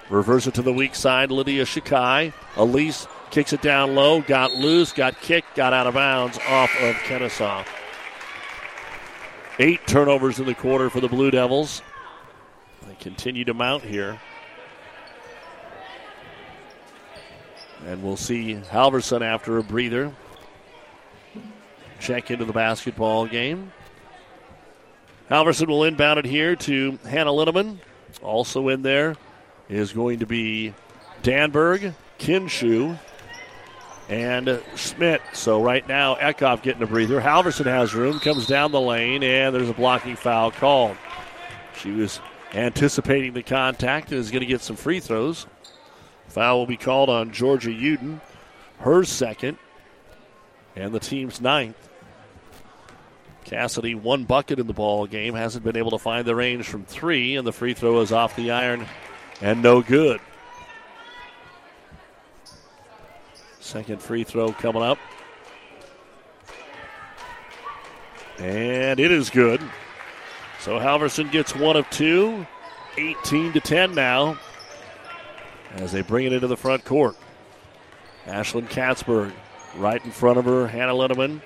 Reverse it to the weak side, Lydia Shikai. Elise Kicks it down low, got loose, got kicked, got out of bounds off of Kenesaw. Eight turnovers in the quarter for the Blue Devils. They continue to mount here. And we'll see Halverson after a breather. Check into the basketball game. Halverson will inbound it here to Hannah Linneman. Also in there is going to be Danberg, Kinshu, and Schmidt. So right now, Eckhoff getting a breather. Halverson has room, comes down the lane, and there's a blocking foul called. She was anticipating the contact and is going to get some free throws. Foul will be called on Georgia Uden, her second, and the team's ninth. Cassidy, one bucket in the ball game, hasn't been able to find the range from three, and the free throw is off the iron and no good. Second free throw coming up. And it is good. So Halverson gets one of two, 18 to 10 now, as they bring it into the front court. Ashlyn Katzberg right in front of her. Hannah Linneman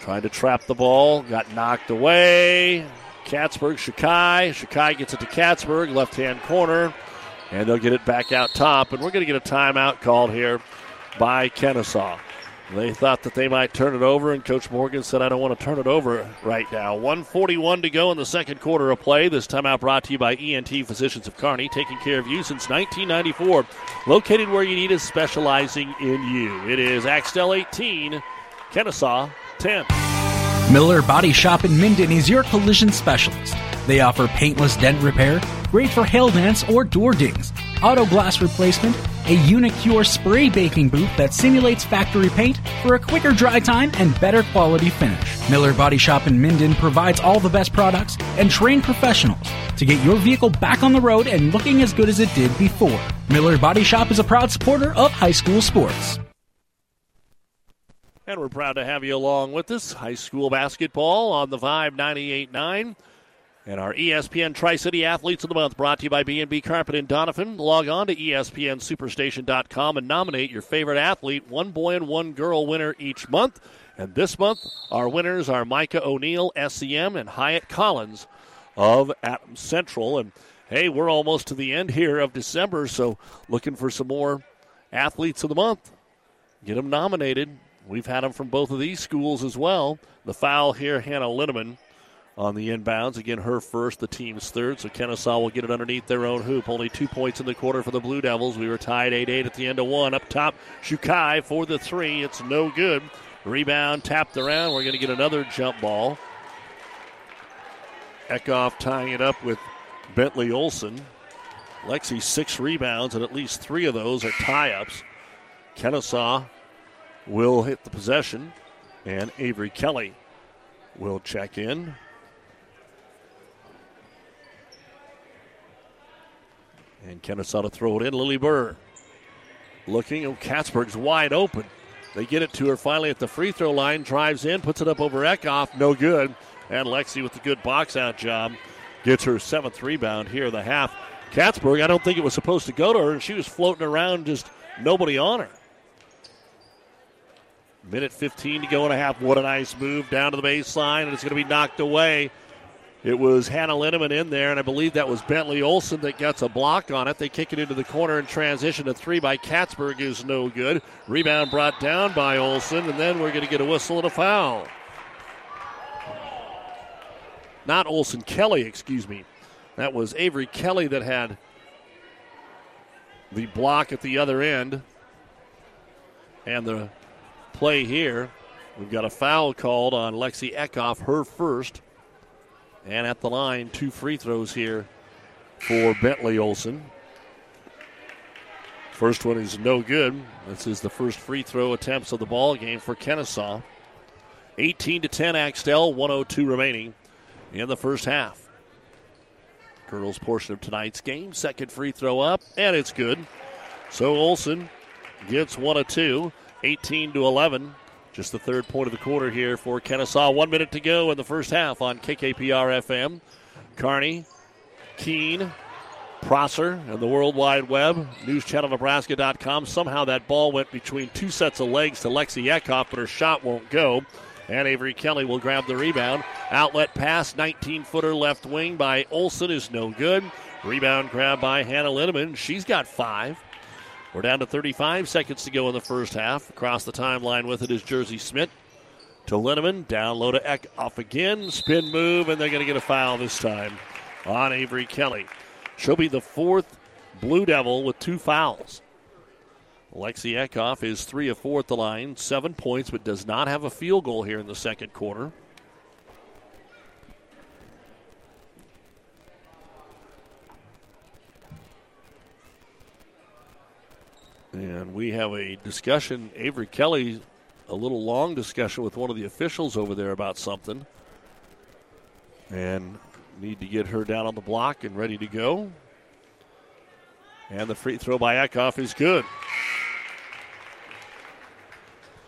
trying to trap the ball, got knocked away. Katzberg, Shakai. Shakai gets it to Katzberg, left hand corner, and they'll get it back out top. And we're going to get a timeout called here by Kenesaw. They thought that they might turn it over, and Coach Morgan said, I don't want to turn it over right now. 141 to go in the second quarter of play. This timeout brought to you by ENT Physicians of Kearney, taking care of you since 1994. Located where you need us, specializing in you. It is Axtell 18, Kenesaw 10. Miller Body Shop in Minden is your collision specialist. They offer paintless dent repair, great for hail dents or door dings, auto glass replacement, a Unicure spray baking booth that simulates factory paint for a quicker dry time and better quality finish. Miller Body Shop in Minden provides all the best products and trained professionals to get your vehicle back on the road and looking as good as it did before. Miller Body Shop is a proud supporter of high school sports. And we're proud to have you along with us. High school basketball on the Vibe 98.9. And our ESPN Tri City Athletes of the Month brought to you by B&B Carpet and Donovan. Log on to ESPNSuperstation.com and nominate your favorite athlete, one boy and one girl winner each month. And this month, our winners are Micah O'Neill, SCM, and Hyatt Collins of Adams Central. And hey, we're almost to the end here of December, so looking for some more athletes of the month. Get them nominated. We've had them from both of these schools as well. The foul here, Hannah Linneman on the inbounds. Again, her first, the team's third. So Kenesaw will get it underneath their own hoop. Only two points in the quarter for the Blue Devils. We were tied 8 8 at the end of one. Up top, Shukai for the three. It's no good. Rebound tapped around. We're going to get another jump ball. Eckhoff tying it up with Bentley Olson. Lexi, six rebounds, and at least three of those are tie ups. Kenesaw will hit the possession, and Avery Kelly will check in. And Kenesaw to throw it in. Lily Burr looking. Oh, Katzberg's wide open. They get it to her finally at the free throw line. Drives in, puts it up over Eckhoff. No good. And Lexi with the good box out job gets her seventh rebound here in the half. Katzberg, I don't think it was supposed to go to her, and she was floating around, just nobody on her. Minute 15 to go and a half. What a nice move down to the baseline, and it's going to be knocked away. It was Hannah Linneman in there, and I believe that was Bentley Olson that gets a block on it. They kick it into the corner and transition to three by Katzberg is no good. Rebound brought down by Olson, and then we're going to get a whistle and a foul. Not Olson, Kelly, excuse me. That was Avery Kelly that had the block at the other end. And the play here. We've got a foul called on Lexi Eckhoff, her first. And at the line, two free throws here for Bentley Olson. First one is no good. This is the first free throw attempts of the ball game for Kenesaw. 18 to 10 Axtell, 102 remaining in the first half. Girls portion of tonight's game. Second free throw up, and it's good. So Olson gets one of two. 18 to 11. Just the third point of the quarter here for Kenesaw. One minute to go in the first half on KKPR FM. Kearney, Keene, Prosser, and the World Wide Web, newschannelnebraska.com. Somehow that ball went between two sets of legs to Lexi Eckhoff, but her shot won't go. And Avery Kelly will grab the rebound. Outlet pass, 19 footer left wing by Olson is no good. Rebound grab by Hannah Linneman. She's got five. We're down to 35 seconds to go in the first half. Across the timeline with it is Jersey Smith to Linneman. Down low to Eck off again. Spin move, and they're going to get a foul this time on Avery Kelly. She'll be the fourth Blue Devil with two fouls. Lexi Eckhoff is three of four at the line, seven points, but does not have a field goal here in the second quarter. And we have a discussion. Avery Kelly, a little long discussion with one of the officials over there about something. And need to get her down on the block and ready to go. And the free throw by Eckhoff is good.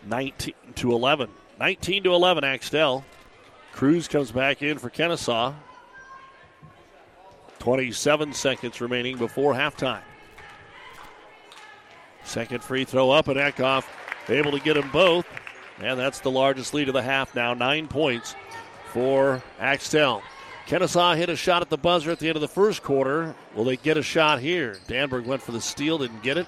19 to 11. 19 to 11, Axtell. Cruz comes back in for Kenesaw. 27 seconds remaining before halftime. Second free throw up, and Eckhoff able to get them both. And that's the largest lead of the half now, nine points for Axtell. Kenesaw hit a shot at the buzzer at the end of the first quarter. Will they get a shot here? Danberg went for the steal, didn't get it.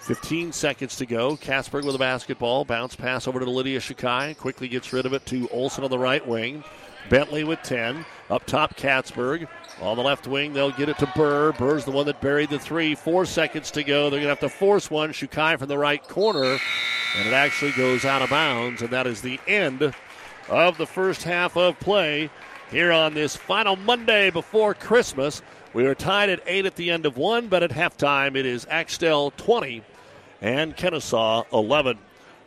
15 seconds to go. Katzberg with a basketball. Bounce pass over to Lydia Shakai. Quickly gets rid of it to Olson on the right wing. Bentley with 10. Up top, Katzberg. On the left wing, they'll get it to Burr. Burr's the one that buried the three. Four seconds to go. They're going to have to force one. Shukai from the right corner. And it actually goes out of bounds. And that is the end of the first half of play here on this final Monday before Christmas. We are tied at eight at the end of one, but at halftime it is Axtell 20 and Kenesaw 11.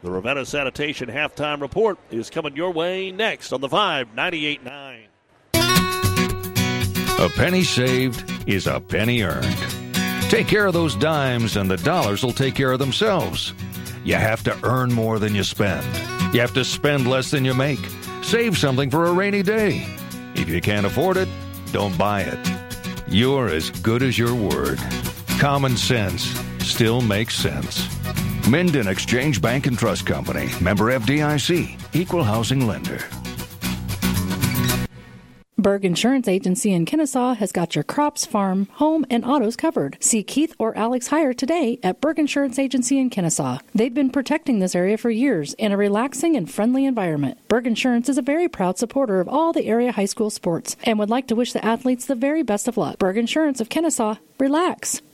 The Ravenna Sanitation halftime report is coming your way next on the 598.9. A penny saved is a penny earned. Take care of those dimes, and the dollars will take care of themselves. You have to earn more than you spend. You have to spend less than you make. Save something for a rainy day. If you can't afford it, don't buy it. You're as good as your word. Common sense still makes sense. Minden Exchange Bank and Trust Company, member FDIC, equal housing lender. Berg Insurance Agency in Kenesaw has got your crops, farm, home, and autos covered. See Keith or Alex Heyer today at Berg Insurance Agency in Kenesaw. They've been protecting this area for years in a relaxing and friendly environment. Berg Insurance is a very proud supporter of all the area high school sports and would like to wish the athletes the very best of luck. Berg Insurance of Kenesaw, relax.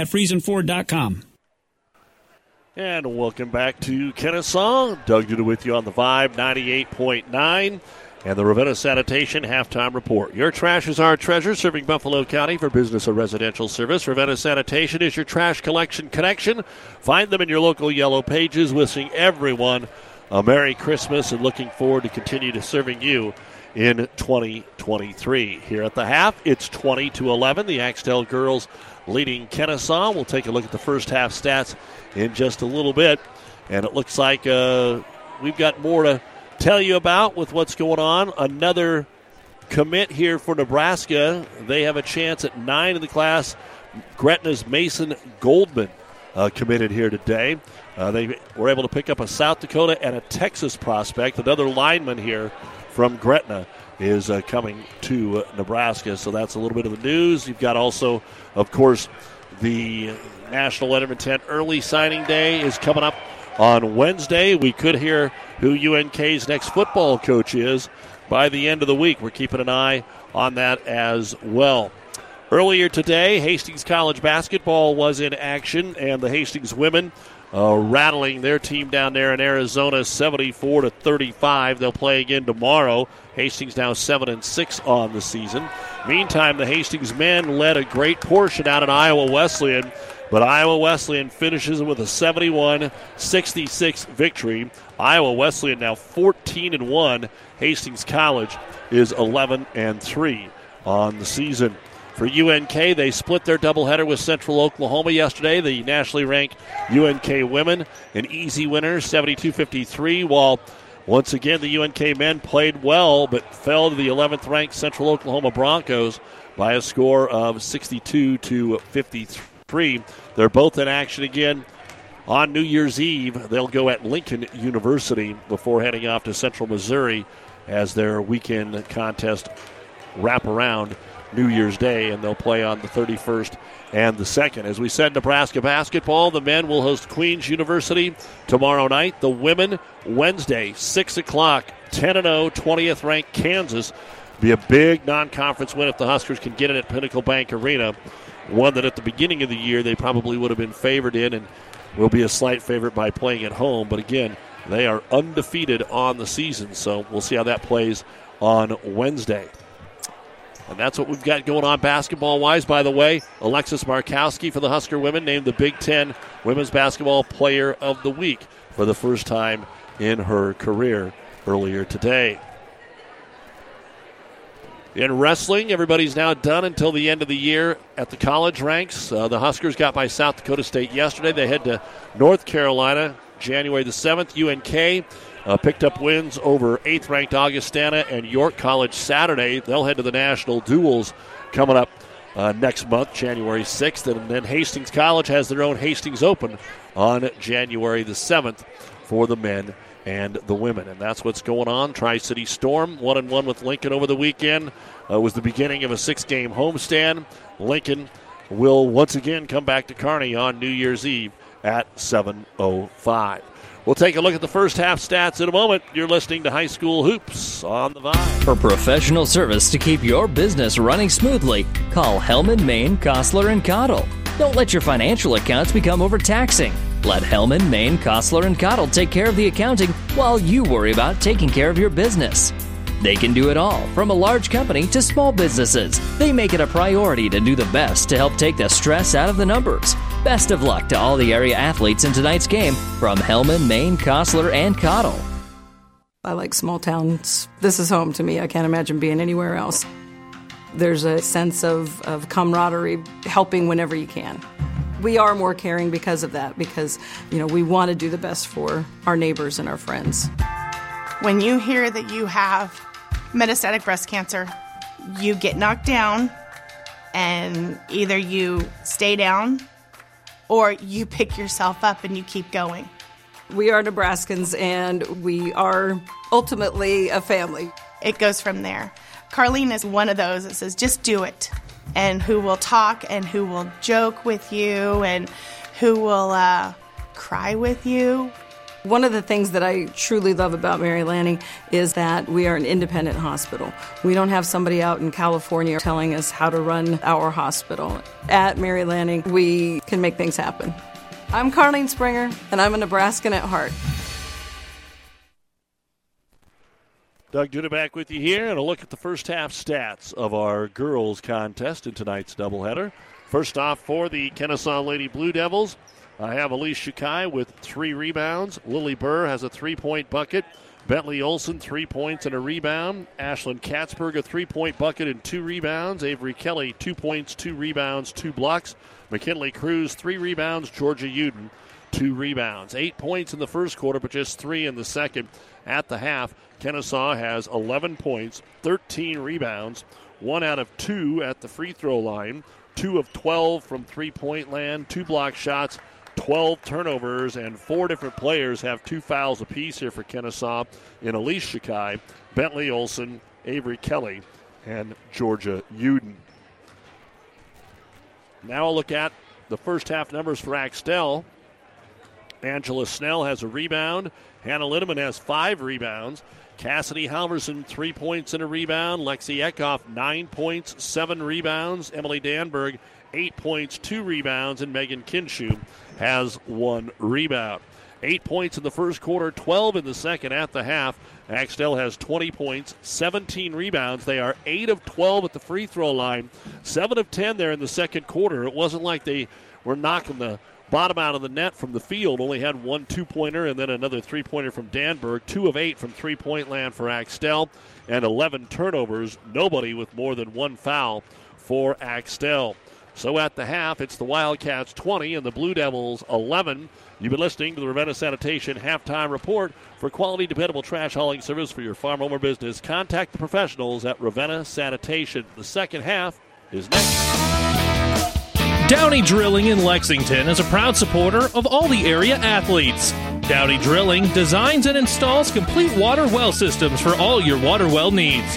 at FriesenFord.com. And welcome back to Kenesaw. Doug Duda with you on the Vibe 98.9 and the Ravenna Sanitation halftime report. Your trash is our treasure, serving Buffalo County for business or residential service. Ravenna Sanitation is your trash collection connection. Find them in your local yellow pages. Wishing everyone a Merry Christmas and looking forward to continue to serving you in 2023. Here at the half, it's 20 to 11. The Axtell girls leading Kenesaw. We'll take a look at the first half stats in just a little bit. And it looks like uh, we've got more to tell you about with what's going on. Another commit here for Nebraska. They have a chance at nine in the class. Gretna's Mason Goldman uh, committed here today. Uh, they were able to pick up a South Dakota and a Texas prospect. Another lineman here from Gretna is uh, coming to uh, Nebraska. So that's a little bit of the news. You've got also, of course, the National Letter of Intent early signing day is coming up on Wednesday. We could hear who UNK's next football coach is by the end of the week. We're keeping an eye on that as well. Earlier today, Hastings College basketball was in action, and the Hastings women uh, rattling their team down there in Arizona, 74 to 35. They'll play again tomorrow. Hastings now seven and six on the season. Meantime, the Hastings men led a great portion out in Iowa Wesleyan, but Iowa Wesleyan finishes with a 71-66 victory. Iowa Wesleyan now 14 and one. Hastings College is 11 and three on the season. For UNK, they split their doubleheader with Central Oklahoma yesterday. The nationally ranked UNK women, an easy winner, 72 53, while once again the UNK men played well but fell to the 11th ranked Central Oklahoma Broncos by a score of 62 to 53. They're both in action again on New Year's Eve. They'll go at Lincoln University before heading off to Central Missouri as their weekend contest wrap around New Year's Day, and they'll play on the 31st and the 2nd. As we said, Nebraska basketball, the men will host Queens University tomorrow night. The women, Wednesday, 6 o'clock, 10 0, 20th ranked Kansas. Be a big non conference win if the Huskers can get it at Pinnacle Bank Arena. One that at the beginning of the year they probably would have been favored in and will be a slight favorite by playing at home. But again, they are undefeated on the season, so we'll see how that plays on Wednesday. And that's what we've got going on basketball wise. By the way, Alexis Markowski for the Husker women named the Big Ten Women's Basketball Player of the Week for the first time in her career earlier today. In wrestling, everybody's now done until the end of the year at the college ranks. Uh, the Huskers got by South Dakota State yesterday. They head to North Carolina January the 7th. UNK uh, picked up wins over 8th ranked Augustana and York College Saturday. They'll head to the national duels coming up uh, next month, January 6th. And then Hastings College has their own Hastings Open on January the 7th for the men and the women. And that's what's going on. Tri City Storm, one and one with Lincoln over the weekend, uh, was the beginning of a six game homestand. Lincoln will once again come back to Kearney on New Year's Eve at 7.05. We'll take a look at the first half stats in a moment. You're listening to High School Hoops on the Vibe. For professional service to keep your business running smoothly, call Hellman, Maine, Kostler, and Cottle. Don't let your financial accounts become overtaxing. Let Hellman, Maine, Kostler, and Cottle take care of the accounting while you worry about taking care of your business. They can do it all, from a large company to small businesses. They make it a priority to do the best to help take the stress out of the numbers. Best of luck to all the area athletes in tonight's game from Hellman, Maine, Kostler, and Cottle. I like small towns. This is home to me. I can't imagine being anywhere else. There's a sense of, of camaraderie, helping whenever you can. We are more caring because of that, because you know we want to do the best for our neighbors and our friends. When you hear that you have metastatic breast cancer, you get knocked down, and either you stay down or you pick yourself up and you keep going. We are Nebraskans and we are ultimately a family. It goes from there. Carlene is one of those that says, just do it. And who will talk and who will joke with you and who will uh, cry with you. One of the things that I truly love about Mary Lanning is that we are an independent hospital. We don't have somebody out in California telling us how to run our hospital. At Mary Lanning, we can make things happen. I'm Carlene Springer, and I'm a Nebraskan at heart. Doug Duda back with you here, and a look at the first half stats of our girls contest in tonight's doubleheader. First off, for the Kenesaw Lady Blue Devils, I have Elise Shikai with three rebounds. Lily Burr has a three point bucket. Bentley Olson, three points and a rebound. Ashlyn Katzberg, a three point bucket and two rebounds. Avery Kelly, two points, two rebounds, two blocks. McKinley Cruz, three rebounds. Georgia Uden, two rebounds. Eight points in the first quarter, but just three in the second. At the half, Kenesaw has 11 points, 13 rebounds, one out of two at the free throw line, two of 12 from three point land, two block shots, 12 turnovers, and four different players have two fouls apiece here for Kenesaw in Elise Shikai, Bentley Olson, Avery Kelly, and Georgia Uden. Now I'll look at the first half numbers for Axtell. Angela Snell has a rebound. Hannah Linneman has five rebounds. Cassidy Halverson, three points and a rebound. Lexi Eckhoff, nine points, seven rebounds. Emily Danberg, eight points, two rebounds. And Megan Kinshu has one rebound. Eight points in the first quarter, 12 in the second at the half. Axtell has 20 points, 17 rebounds. They are 8 of 12 at the free throw line, 7 of 10 there in the second quarter. It wasn't like they were knocking the bottom out of the net from the field. Only had one two pointer and then another three pointer from Danberg. 2 of 8 from three point land for Axtell, and 11 turnovers. Nobody with more than one foul for Axtell. So at the half, it's the Wildcats 20 and the Blue Devils 11. You've been listening to the Ravenna Sanitation halftime report. For quality, dependable trash hauling service for your farm, or business, contact the professionals at Ravenna Sanitation. The second half is next. Downey Drilling in Lexington is a proud supporter of all the area athletes. Downey Drilling designs and installs complete water well systems for all your water well needs.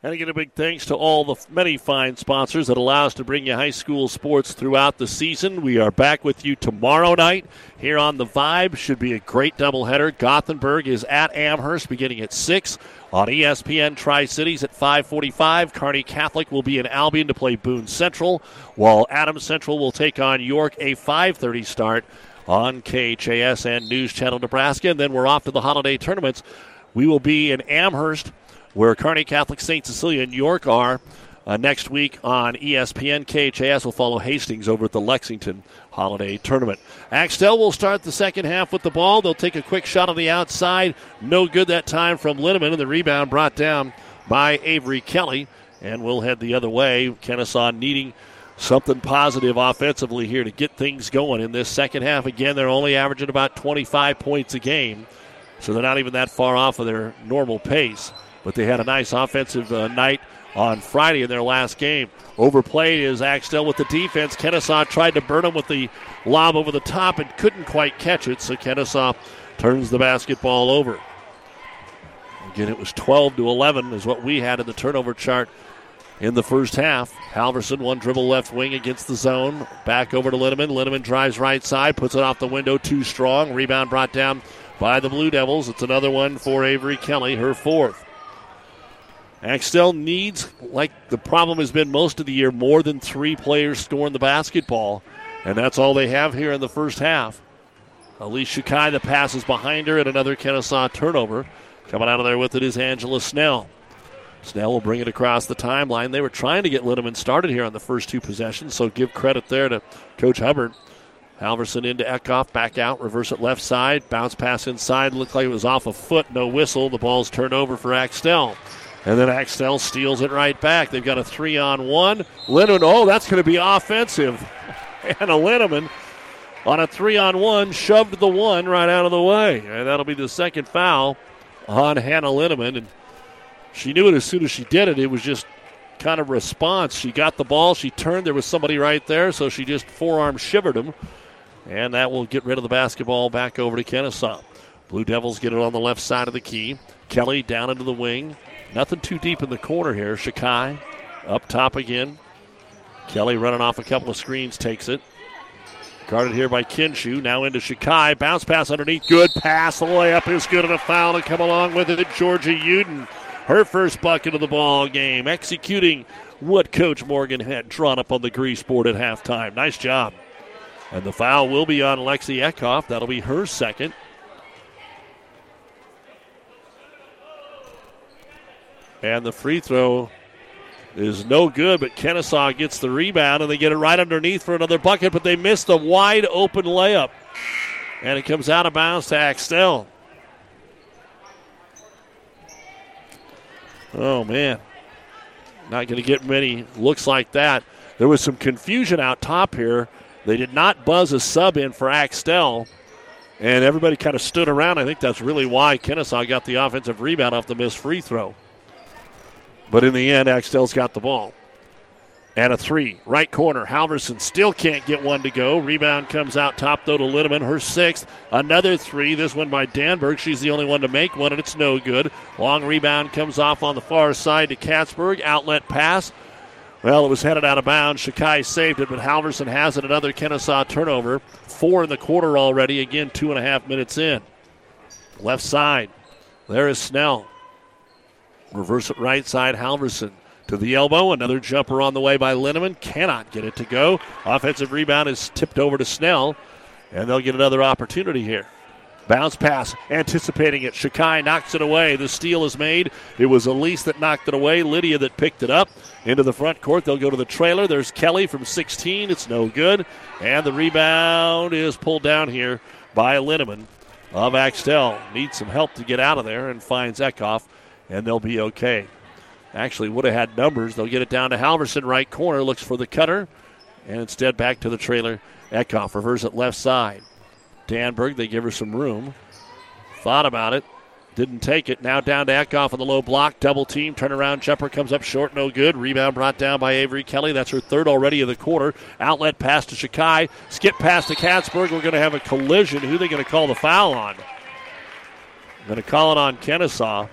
And again, a big thanks to all the many fine sponsors that allow us to bring you high school sports throughout the season. We are back with you tomorrow night here on The Vibe. Should be a great doubleheader. Gothenburg is at Amherst beginning at 6 on ESPN Tri-Cities at 545. Kearney Catholic will be in Albion to play Boone Central, while Adams Central will take on York a 530 start on KHAS and News Channel Nebraska. And then we're off to the holiday tournaments. We will be in Amherst where Kearney Catholic, St. Cecilia, and York are. Uh, next week on ESPN, KHAS will follow Hastings over at the Lexington Holiday Tournament. Axtell will start the second half with the ball. They'll take a quick shot on the outside. No good that time from Linneman, and the rebound brought down by Avery Kelly. And we'll head the other way. Kenesaw needing something positive offensively here to get things going in this second half. Again, they're only averaging about 25 points a game, so they're not even that far off of their normal pace but they had a nice offensive uh, night on Friday in their last game. Overplayed is Axtell with the defense. Kenesaw tried to burn him with the lob over the top and couldn't quite catch it, so Kenesaw turns the basketball over. Again, it was 12 to 11 is what we had in the turnover chart in the first half. Halverson, one dribble left wing against the zone. Back over to Linneman. Linneman drives right side, puts it off the window too strong. Rebound brought down by the Blue Devils. It's another one for Avery Kelly, her fourth. Axtell needs, like the problem has been most of the year, more than three players scoring the basketball. And that's all they have here in the first half. Elise Shikai, the passes behind her, and another Kenesaw turnover. Coming out of there with it is Angela Snell. Snell will bring it across the timeline. They were trying to get Linneman started here on the first two possessions, so give credit there to Coach Hubbard. Halverson into Eckhoff, back out, reverse it left side, bounce pass inside, looked like it was off a foot, no whistle. The ball's turned over for Axtell. And then Axtell steals it right back. They've got a three on one. Linneman, oh, that's going to be offensive. Anna Linneman on a three on one shoved the one right out of the way. And that'll be the second foul on Hannah Linneman. And she knew it as soon as she did it. It was just kind of response. She got the ball, she turned, there was somebody right there, so she just forearm shivered him. And that will get rid of the basketball back over to Kenesaw. Blue Devils get it on the left side of the key. Kelly down into the wing. Nothing too deep in the corner here. Shakai up top again. Kelly running off a couple of screens takes it. Guarded here by Kinshu. Now into Shakai. Bounce pass underneath. Good pass. The layup is good and a foul to come along with it. Georgia Uden. Her first bucket of the ball game. Executing what Coach Morgan had drawn up on the grease board at halftime. Nice job. And the foul will be on Lexi Eckhoff. That'll be her second. And the free throw is no good, but Kenesaw gets the rebound and they get it right underneath for another bucket, but they missed a wide open layup. And it comes out of bounds to Axtell. Oh, man. Not going to get many looks like that. There was some confusion out top here. They did not buzz a sub in for Axtell, and everybody kind of stood around. I think that's really why Kenesaw got the offensive rebound off the missed free throw. But in the end, Axtell's got the ball. And a three, right corner. Halverson still can't get one to go. Rebound comes out top, though, to Linneman. Her sixth. Another three, this one by Danberg. She's the only one to make one, and it's no good. Long rebound comes off on the far side to Katzberg. Outlet pass. Well, it was headed out of bounds. Shakai saved it, but Halverson has it. Another Kenesaw turnover. Four in the quarter already. Again, two and a half minutes in. Left side. There is Snell. Reverse it right side, Halverson to the elbow. Another jumper on the way by Linneman. Cannot get it to go. Offensive rebound is tipped over to Snell, and they'll get another opportunity here. Bounce pass, anticipating it. Shakai knocks it away. The steal is made. It was Elise that knocked it away. Lydia that picked it up into the front court. They'll go to the trailer. There's Kelly from 16. It's no good. And the rebound is pulled down here by Linneman of Axtell. Needs some help to get out of there and finds Eckhoff, and they'll be okay. Actually, would have had numbers. They'll get it down to Halverson, right corner. Looks for the cutter, and instead back to the trailer. Eckhoff reverse it left side. Danberg, they give her some room. Thought about it. Didn't take it. Now down to Eckhoff on the low block. Double team. Turnaround jumper comes up short. No good. Rebound brought down by Avery Kelly. That's her third already of the quarter. Outlet pass to Shakai. Skip pass to Katzberg. We're going to have a collision. Who are they going to call the foul on? Going to call it on Kenesaw.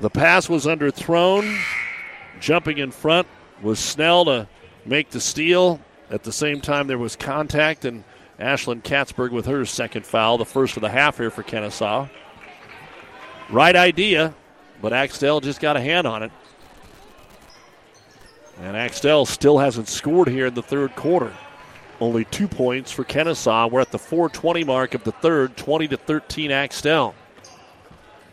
The pass was underthrown. Jumping in front was Snell to make the steal. At the same time, there was contact, and Ashlyn Katzberg with her second foul, the first of the half here for Kenesaw. Right idea, but Axtell just got a hand on it. And Axtell still hasn't scored here in the third quarter. Only two points for Kenesaw. We're at the 420 mark of the third, 20 to 13 Axtell.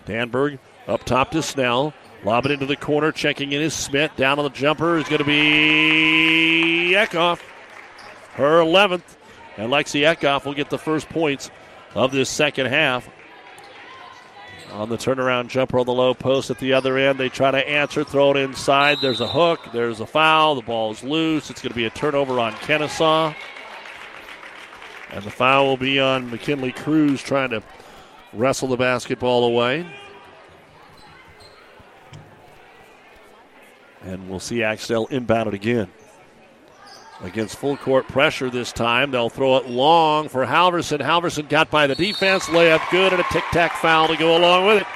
Danberg up top to Snell. Lob it into the corner, checking in is Smith. Down on the jumper is going to be Eckhoff. Her 11th. And Lexi Eckhoff will get the first points of this second half. On the turnaround jumper on the low post at the other end, they try to answer, throw it inside. There's a hook, there's a foul, the ball is loose. It's going to be a turnover on Kenesaw. And the foul will be on McKinley Cruz trying to wrestle the basketball away. And we'll see Axtell inbound it again. Against full court pressure this time, they'll throw it long for Halverson. Halverson got by the defense, layup good, and a tic tac foul to go along with it.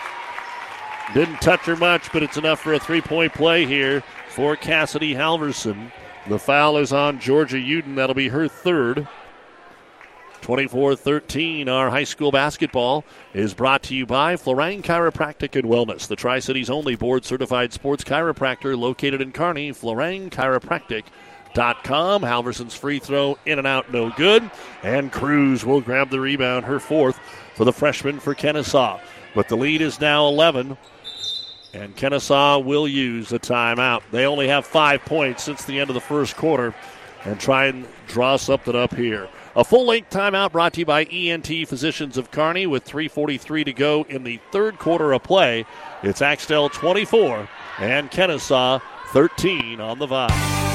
Didn't touch her much, but it's enough for a three point play here for Cassidy Halverson. The foul is on Georgia Uden. That'll be her third. 24 13, our high school basketball is brought to you by Florang Chiropractic and Wellness, the Tri Cities only board certified sports chiropractor located in Kearney. Florang Chiropractic Com. Halverson's free throw in and out, no good. And Cruz will grab the rebound, her fourth for the freshman for Kenesaw. But the lead is now 11, and Kenesaw will use a timeout. They only have five points since the end of the first quarter and try and draw something up here. A full length timeout brought to you by ENT Physicians of Kearney with 3.43 to go in the third quarter of play. It's Axtell 24 and Kenesaw 13 on the Vibe.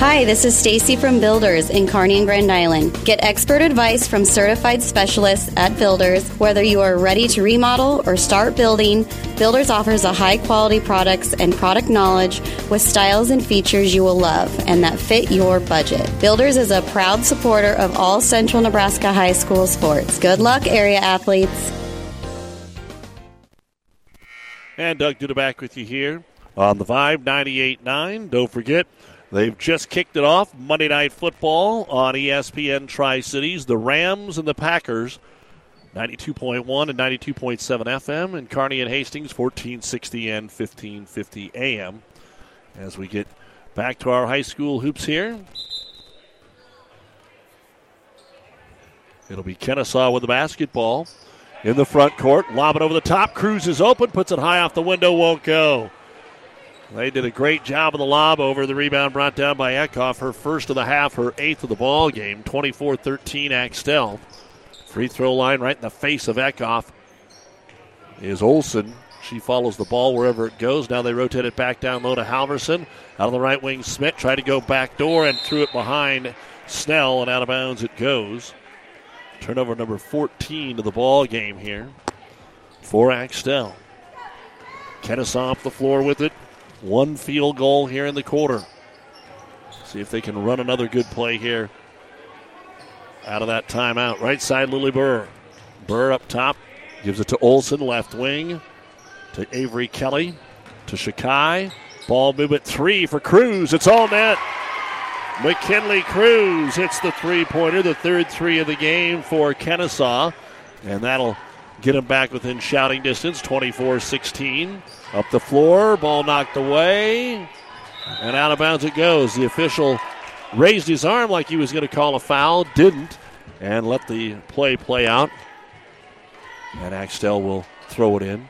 Hi, this is Stacy from Builders in Kearney and Grand Island. Get expert advice from certified specialists at Builders. Whether you are ready to remodel or start building, Builders offers a high quality products and product knowledge with styles and features you will love and that fit your budget. Builders is a proud supporter of all Central Nebraska high school sports. Good luck, area athletes. And Doug Duda back with you here on the Vibe 98.9. Don't forget, They've just kicked it off. Monday Night Football on ESPN Tri Cities. The Rams and the Packers, 92.1 and 92.7 FM. And Kearney and Hastings, 1460 and 1550 AM. As we get back to our high school hoops here. It'll be Kenesaw with the basketball in the front court. Lob it over the top. Cruz is open, puts it high off the window, won't go. They did a great job of the lob over. The rebound brought down by Eckhoff. Her first of the half, her eighth of the ball game. 24 13 Axtell. Free throw line right in the face of Eckhoff is Olson. She follows the ball wherever it goes. Now they rotate it back down low to Halverson. Out of the right wing, Smith tried to go back door and threw it behind Snell, and out of bounds it goes. Turnover number 14 to the ball game here for Axtell. Kenesaw off the floor with it. One field goal here in the quarter. See if they can run another good play here out of that timeout. Right side, Lily Burr. Burr up top, gives it to Olson, left wing. to Avery Kelly to Shakai. Ball movement three for Cruz. It's all net. McKinley Cruz hits the three pointer, the third three of the game for Kenesaw, And that'll get him back within shouting distance 24 16. Up the floor, ball knocked away. And out of bounds it goes. The official raised his arm like he was going to call a foul, didn't, and let the play play out. And Axtell will throw it in.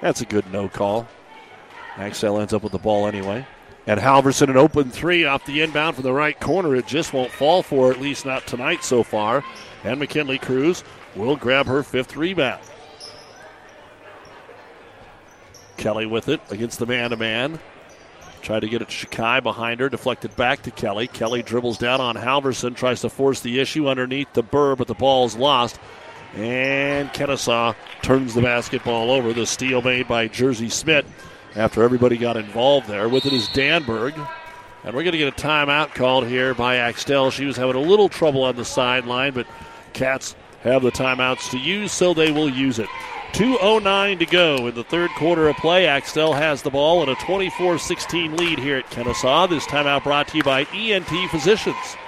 That's a good no call. Axtell ends up with the ball anyway. And Halverson, an open three off the inbound from the right corner. It just won't fall for, at least not tonight so far. And McKinley Cruz will grab her fifth rebound. Kelly with it against the man to man. Tried to get it to Shakai behind her, deflected back to Kelly. Kelly dribbles down on Halverson, tries to force the issue underneath the burr, but the ball's lost. And Kenesaw turns the basketball over. The steal made by Jersey Smith after everybody got involved there. With it is Danberg. And we're going to get a timeout called here by Axtell. She was having a little trouble on the sideline, but Cats have the timeouts to use, so they will use it. 2.09 to go in the third quarter of play. Axtell has the ball and a 24 16 lead here at Kenesaw. This timeout brought to you by ENT Physicians.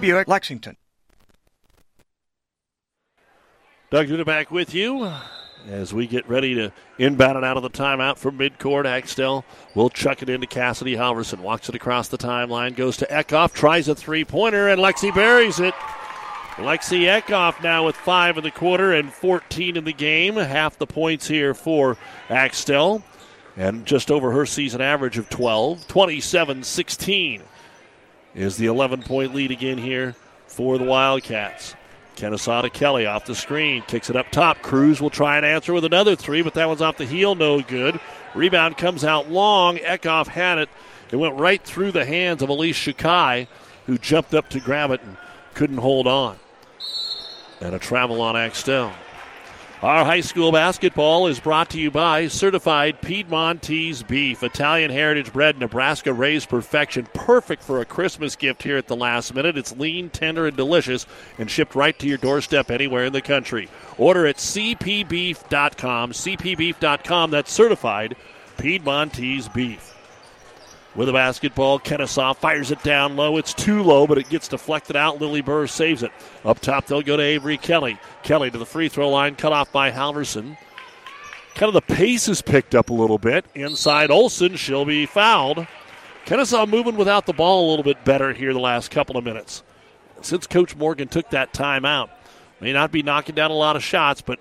Buick. Lexington. Doug back with you as we get ready to inbound it out of the timeout from midcourt. Axtell will chuck it into Cassidy Halverson. Walks it across the timeline, goes to Eckhoff, tries a three pointer, and Lexi buries it. Lexi Eckhoff now with five in the quarter and 14 in the game. Half the points here for Axtell. And just over her season average of 12, 27 16 is the 11 point lead again here for the Wildcats. Kenesaw to Kelly off the screen, kicks it up top. Cruz will try and answer with another three, but that one's off the heel, no good. Rebound comes out long. Eckhoff had it. It went right through the hands of Elise Shakai, who jumped up to grab it and couldn't hold on. And a travel on Axtell. Our high school basketball is brought to you by Certified Piedmontese Beef, Italian heritage bred, Nebraska raised perfection, perfect for a Christmas gift here at the last minute. It's lean, tender, and delicious, and shipped right to your doorstep anywhere in the country. Order at cpbeef.com, cpbeef.com. That's certified Piedmontese Beef. With the basketball, Kenesaw fires it down low. It's too low, but it gets deflected out. Lily Burr saves it. Up top, they'll go to Avery Kelly. Kelly to the free throw line, cut off by Halverson. Kind of the pace is picked up a little bit. Inside Olson, she'll be fouled. Kenesaw moving without the ball a little bit better here the last couple of minutes. Since Coach Morgan took that timeout, may not be knocking down a lot of shots, but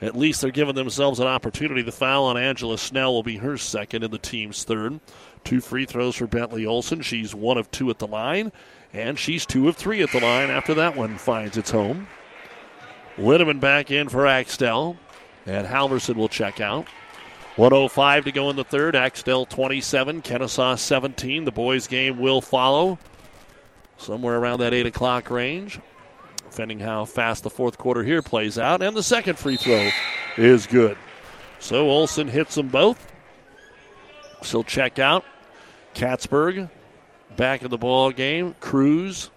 at least they're giving themselves an opportunity. The foul on Angela Snell will be her second and the team's third. Two free throws for Bentley Olson. She's one of two at the line, and she's two of three at the line after that one finds its home. Linneman back in for Axtell, and Halverson will check out. 105 to go in the third. Axtell 27, Kenesaw 17. The boys' game will follow somewhere around that 8 o'clock range, depending how fast the fourth quarter here plays out. And the second free throw is good. So Olson hits them both. She'll check out. Katzberg back in the ball game. Cruz,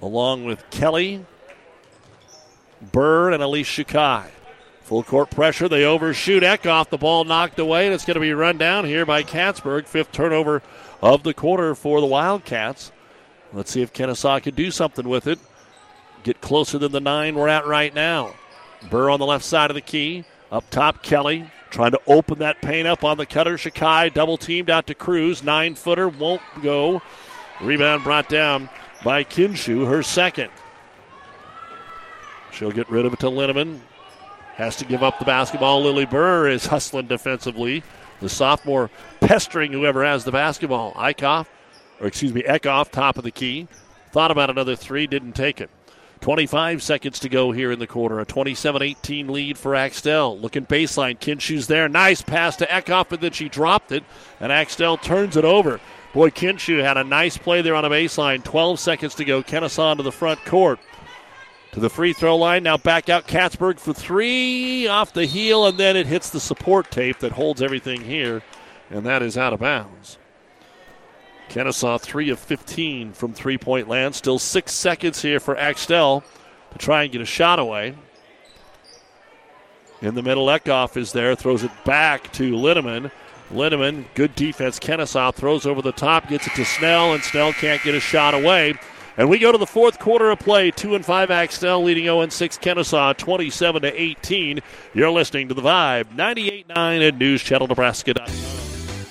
along with Kelly, Bird, and Elise Shakai. Full court pressure. They overshoot Eckhoff. The ball knocked away, and it's going to be run down here by Katzberg. Fifth turnover of the quarter for the Wildcats. Let's see if Kenesaw can do something with it. Get closer than the nine we're at right now. Burr on the left side of the key. Up top, Kelly trying to open that paint up on the cutter. Shakai double teamed out to Cruz. Nine footer won't go. Rebound brought down by Kinshu, her second. She'll get rid of it to Linneman. Has to give up the basketball. Lily Burr is hustling defensively. The sophomore pestering whoever has the basketball. Eichhoff, or excuse me, Eckhoff, top of the key. Thought about another three, didn't take it. 25 seconds to go here in the quarter. A 27 18 lead for Axtell. Looking baseline. Kinshue's there. Nice pass to Eckhoff, and then she dropped it, and Axtell turns it over. Boy, Kinshu had a nice play there on a baseline. 12 seconds to go. Kenesaw to the front court. To the free throw line. Now back out Katzberg for three off the heel, and then it hits the support tape that holds everything here, and that is out of bounds. Kenesaw 3 of 15 from three point land. Still six seconds here for Axtell to try and get a shot away. In the middle, Eckhoff is there, throws it back to Linneman. Linneman, good defense. Kenesaw throws over the top, gets it to Snell, and Snell can't get a shot away. And we go to the fourth quarter of play. Two and five Axtell leading 0 and 6 Kenesaw, 27 to 18. You're listening to the Vibe 98.9 at NewsChannelNebraska.com.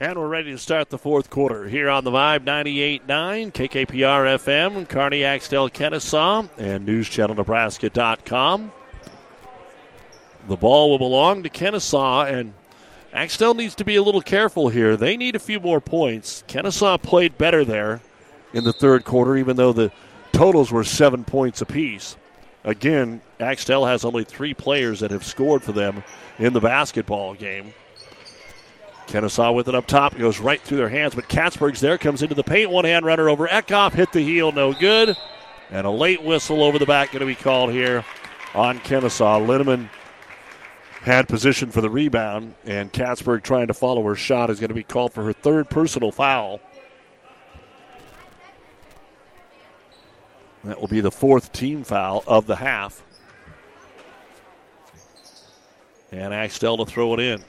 And we're ready to start the fourth quarter here on the Vibe 98.9, KKPR FM, Kearney, Axtell, Kenesaw, and NewsChannelNebraska.com. The ball will belong to Kenesaw, and Axtell needs to be a little careful here. They need a few more points. Kenesaw played better there in the third quarter, even though the totals were seven points apiece. Again, Axtell has only three players that have scored for them in the basketball game. Kenesaw with it up top. goes right through their hands, but Katzberg's there, comes into the paint. One hand runner over Eckhoff, hit the heel, no good. And a late whistle over the back going to be called here on Kenesaw. Linneman had position for the rebound, and Katzberg trying to follow her shot is going to be called for her third personal foul. That will be the fourth team foul of the half. And Axtell to throw it in.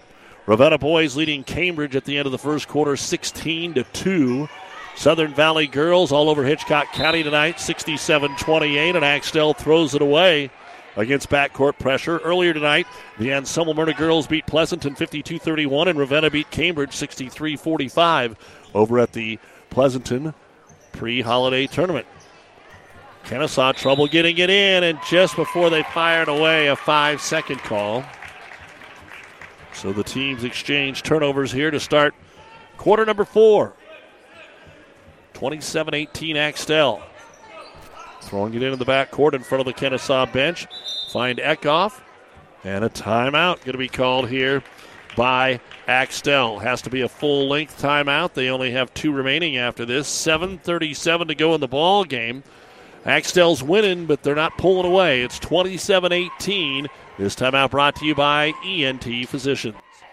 Ravenna boys leading Cambridge at the end of the first quarter 16 to 2. Southern Valley girls all over Hitchcock County tonight 67 28, and Axtell throws it away against backcourt pressure. Earlier tonight, the Anselmo Merna girls beat Pleasanton 52 31, and Ravenna beat Cambridge 63 45 over at the Pleasanton pre holiday tournament. Kenesaw trouble getting it in, and just before they fired away, a five second call. So the teams exchange turnovers here to start quarter number four. 27 18 Axtell. Throwing it into the back court in front of the Kenesaw bench. Find Eckhoff. And a timeout going to be called here by Axtell. Has to be a full length timeout. They only have two remaining after this. 7.37 to go in the ball game. Axtell's winning, but they're not pulling away. It's 27 18. This timeout brought to you by ENT Physicians.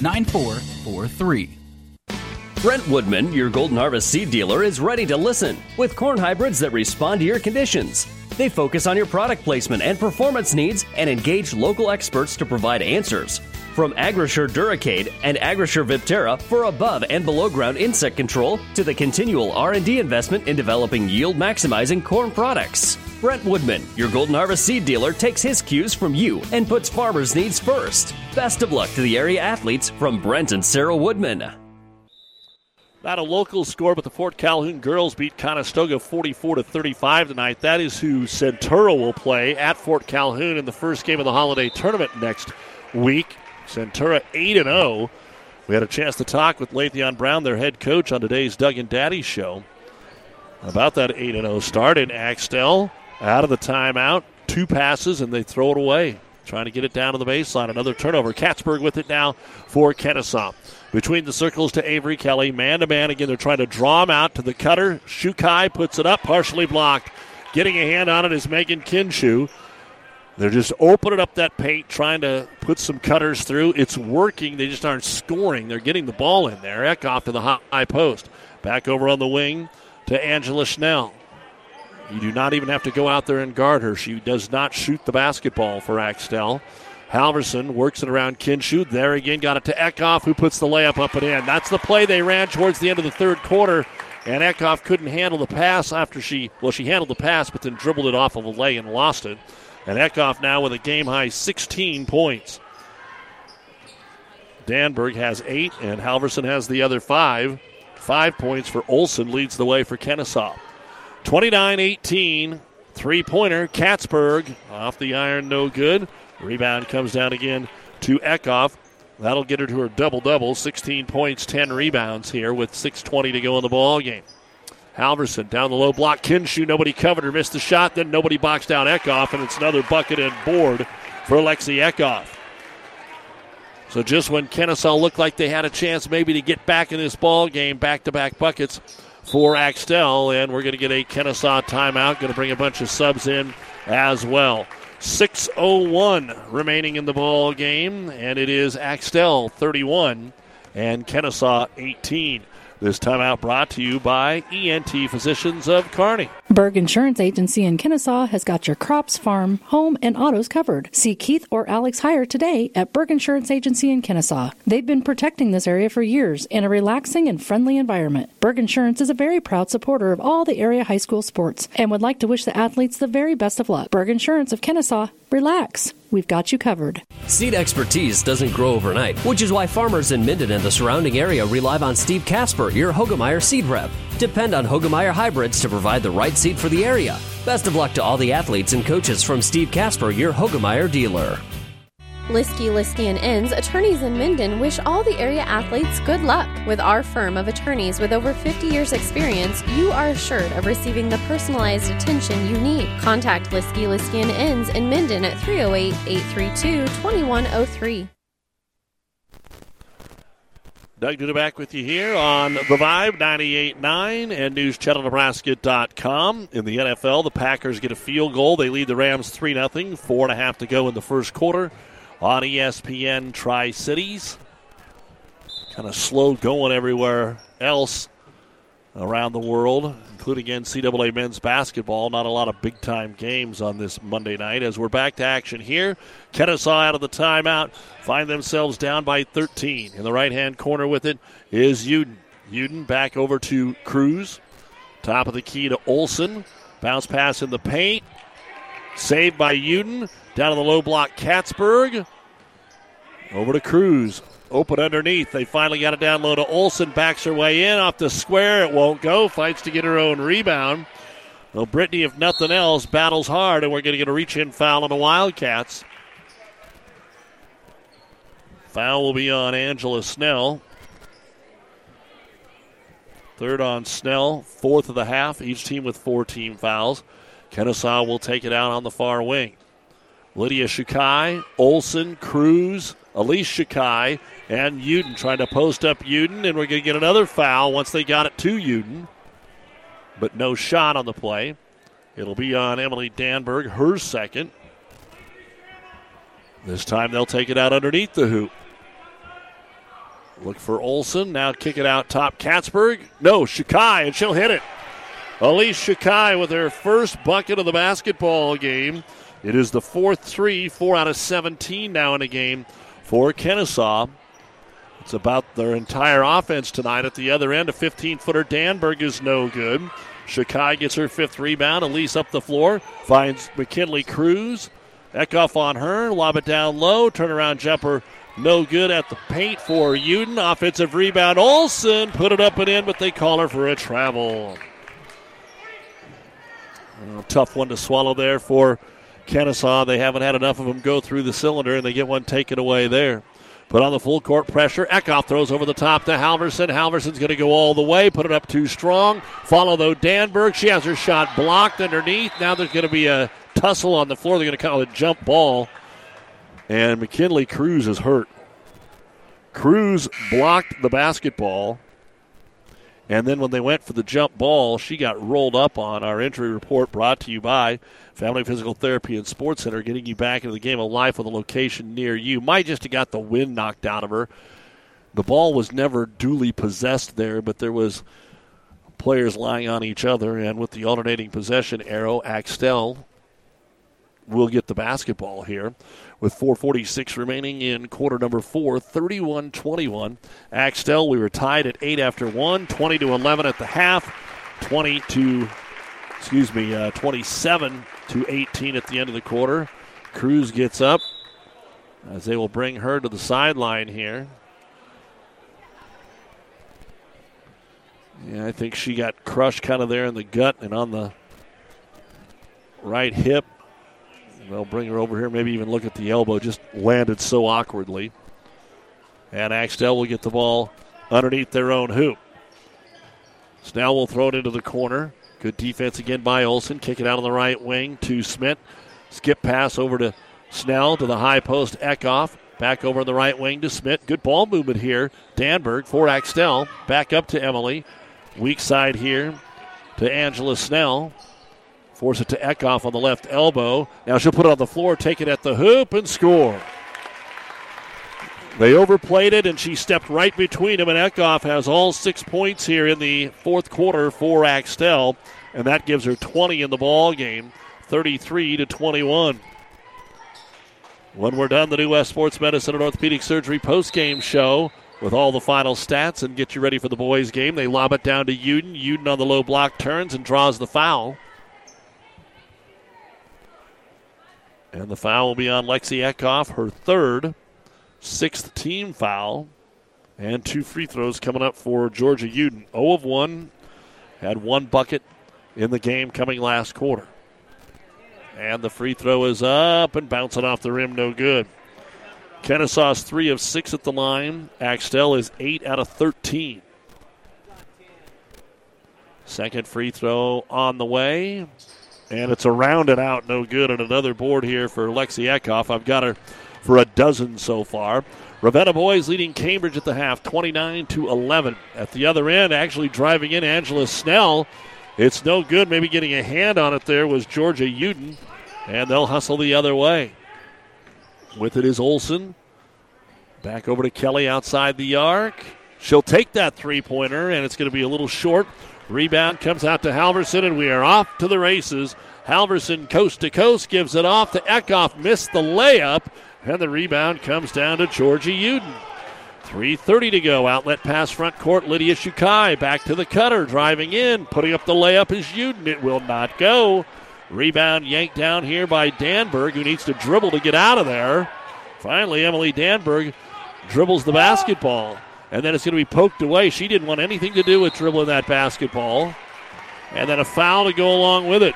9443. Brent Woodman, your Golden Harvest seed dealer, is ready to listen with corn hybrids that respond to your conditions. They focus on your product placement and performance needs and engage local experts to provide answers. From Agrisure Duracade and Agrisure Viptera for above and below ground insect control to the continual R&D investment in developing yield maximizing corn products. Brent Woodman, your Golden Harvest seed dealer, takes his cues from you and puts farmers' needs first. Best of luck to the area athletes from Brent and Sarah Woodman. Not a local score, but the Fort Calhoun girls beat Conestoga 44 to 35 tonight. That is who Centura will play at Fort Calhoun in the first game of the holiday tournament next week. Centura 8 0. We had a chance to talk with Lathion Brown, their head coach, on today's Doug and Daddy show about that 8 0 start. And Axtell out of the timeout, two passes, and they throw it away. Trying to get it down to the baseline. Another turnover. Katzberg with it now for Kenesaw. Between the circles to Avery Kelly. Man to man again. They're trying to draw him out to the cutter. Shukai puts it up, partially blocked. Getting a hand on it is Megan Kinshu. They're just opening up that paint, trying to put some cutters through. It's working. They just aren't scoring. They're getting the ball in there. Eckhoff to the high post. Back over on the wing to Angela Schnell. You do not even have to go out there and guard her. She does not shoot the basketball for Axtell. Halverson works it around Kinshu. There again, got it to Eckhoff, who puts the layup up and in. That's the play they ran towards the end of the third quarter. And Eckhoff couldn't handle the pass after she, well, she handled the pass, but then dribbled it off of a lay and lost it. And Eckhoff now with a game high 16 points. Danberg has eight, and Halverson has the other five. Five points for Olson leads the way for Kenesaw. 29 18, three pointer. Katzberg off the iron, no good. Rebound comes down again to Eckhoff. That'll get her to her double double 16 points, 10 rebounds here with 6.20 to go in the ball game. Halverson down the low block. Kinshu, nobody covered her, missed the shot. Then nobody boxed down Eckhoff, and it's another bucket and board for Lexi Eckhoff. So just when Kenesaw looked like they had a chance maybe to get back in this ball game, back to back buckets for Axtell, and we're going to get a Kenesaw timeout. Going to bring a bunch of subs in as well. 6:01 remaining in the ball game, and it is Axtell 31 and Kenesaw 18. This timeout brought to you by ENT Physicians of Kearney. Berg Insurance Agency in Kenesaw has got your crops, farm, home, and autos covered. See Keith or Alex Heyer today at Berg Insurance Agency in Kenesaw. They've been protecting this area for years in a relaxing and friendly environment. Berg Insurance is a very proud supporter of all the area high school sports and would like to wish the athletes the very best of luck. Berg Insurance of Kenesaw, relax. We've got you covered. Seed expertise doesn't grow overnight, which is why farmers in Minden and the surrounding area rely on Steve Casper, your Hoegemeyer seed rep. Depend on Hoegemeyer hybrids to provide the right seed for the area. Best of luck to all the athletes and coaches from Steve Casper, your Hoegemeyer dealer. Liskey, Liskey and Inns, attorneys in Minden wish all the area athletes good luck. With our firm of attorneys with over 50 years experience, you are assured of receiving the personalized attention you need. Contact Liskey, Liskey and Inns in Minden at 308-832-2103. Doug Duda back with you here on The Vibe 98.9 and NewsChannelNebraska.com. In the NFL, the Packers get a field goal. They lead the Rams 3 0. Four and a half to go in the first quarter on ESPN Tri Cities. Kind of slow going everywhere else around the world, including NCAA men's basketball. Not a lot of big time games on this Monday night as we're back to action here. Kenesaw out of the timeout, find themselves down by 13. In the right hand corner with it is Uden. Uden back over to Cruz. Top of the key to Olson. Bounce pass in the paint. Saved by Uden. Down to the low block, Katzberg. Over to Cruz. Open underneath. They finally got it down low to Olson. Backs her way in off the square. It won't go. Fights to get her own rebound. Well, Brittany, if nothing else, battles hard, and we're going to get a reach in foul on the Wildcats. Foul will be on Angela Snell. Third on Snell, fourth of the half. Each team with four team fouls. Kenesaw will take it out on the far wing. Lydia Shukai, Olson, Cruz, Elise Shukai, and Uden trying to post up Uden, and we're going to get another foul once they got it to Uden. But no shot on the play. It'll be on Emily Danberg, her second. This time they'll take it out underneath the hoop. Look for Olson. Now kick it out top Katzberg. No, Shukai, and she'll hit it. Elise Shukai with her first bucket of the basketball game. It is the fourth three, four out of 17 now in a game for Kenesaw. It's about their entire offense tonight. At the other end, a 15 footer Danberg is no good. Shakai gets her fifth rebound. Elise up the floor, finds McKinley Cruz. Eckhoff on her, lob it down low, turnaround jumper No good at the paint for Uden. Offensive rebound. Olson put it up and in, but they call her for a travel. Uh, tough one to swallow there for Kenesaw. They haven't had enough of them go through the cylinder, and they get one taken away there. Put on the full court pressure. Eckhoff throws over the top to Halverson. Halverson's going to go all the way. Put it up too strong. Follow though Danberg. She has her shot blocked underneath. Now there's going to be a tussle on the floor. They're going to call it a jump ball. And McKinley Cruz is hurt. Cruz blocked the basketball. And then when they went for the jump ball, she got rolled up on. Our injury report brought to you by Family Physical Therapy and Sports Center, getting you back into the game of life with a location near you. Might just have got the wind knocked out of her. The ball was never duly possessed there, but there was players lying on each other, and with the alternating possession arrow, Axtell will get the basketball here with 446 remaining in quarter number four 31-21 axtell we were tied at 8 after 1 20 to 11 at the half 20 to excuse me uh, 27 to 18 at the end of the quarter. Cruz gets up as they will bring her to the sideline here. Yeah i think she got crushed kind of there in the gut and on the right hip They'll bring her over here, maybe even look at the elbow. Just landed so awkwardly. And Axtell will get the ball underneath their own hoop. Snell will throw it into the corner. Good defense again by Olson. Kick it out on the right wing to Smith. Skip pass over to Snell to the high post. Eckhoff. Back over the right wing to Smith. Good ball movement here. Danberg for Axtell. Back up to Emily. Weak side here to Angela Snell. Force it to Eckhoff on the left elbow. Now she'll put it on the floor, take it at the hoop, and score. They overplayed it, and she stepped right between them, and Eckhoff has all six points here in the fourth quarter for Axtell, and that gives her 20 in the ball game, 33 to 21. When we're done, the New West Sports Medicine and Orthopedic Surgery post-game show with all the final stats and get you ready for the boys' game. They lob it down to Uden. Uden on the low block turns and draws the foul. And the foul will be on Lexi Eckhoff, her third, sixth team foul. And two free throws coming up for Georgia Uden. 0 of 1, had one bucket in the game coming last quarter. And the free throw is up and bouncing off the rim, no good. Kenesaw's 3 of 6 at the line. Axtell is 8 out of 13. Second free throw on the way. And it's a rounded out, no good. And another board here for Lexi Eckhoff. I've got her for a dozen so far. Ravenna boys leading Cambridge at the half, 29 to 11. At the other end, actually driving in Angela Snell. It's no good. Maybe getting a hand on it there was Georgia Uden, and they'll hustle the other way. With it is Olson. Back over to Kelly outside the arc. She'll take that three pointer, and it's going to be a little short. Rebound comes out to Halverson, and we are off to the races. Halverson coast to coast gives it off to Eckhoff. Missed the layup, and the rebound comes down to Georgie Uden. 3.30 to go. Outlet pass front court. Lydia Shukai back to the cutter. Driving in. Putting up the layup is Uden. It will not go. Rebound yanked down here by Danberg, who needs to dribble to get out of there. Finally, Emily Danberg dribbles the basketball and then it's going to be poked away. She didn't want anything to do with dribbling that basketball. And then a foul to go along with it.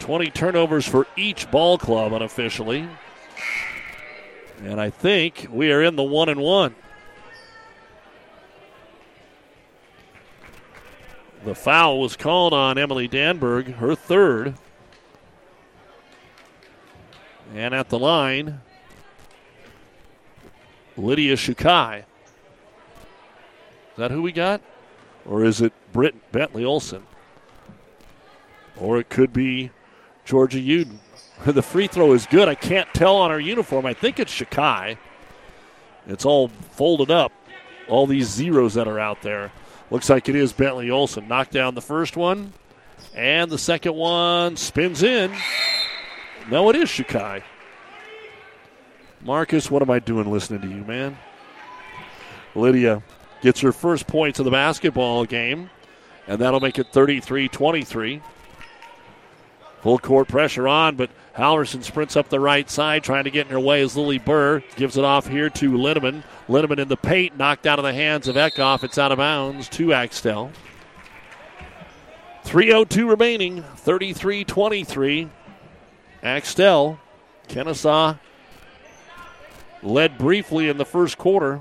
20 turnovers for each ball club unofficially. And I think we are in the one and one. The foul was called on Emily Danberg, her third. And at the line, Lydia Shukai. Is that who we got? Or is it Britt Bentley Olson? Or it could be Georgia Uden. the free throw is good. I can't tell on her uniform. I think it's Shakai. It's all folded up. All these zeros that are out there. Looks like it is Bentley Olson. Knocked down the first one. And the second one spins in. No, it is Shukai. Marcus, what am I doing listening to you, man? Lydia gets her first points of the basketball game, and that'll make it 33 23. Full court pressure on, but Halverson sprints up the right side, trying to get in her way as Lily Burr gives it off here to Linneman. Linneman in the paint, knocked out of the hands of Eckhoff. It's out of bounds to Axtell. 3.02 remaining, 33 23. Axtell, Kenesaw led briefly in the first quarter.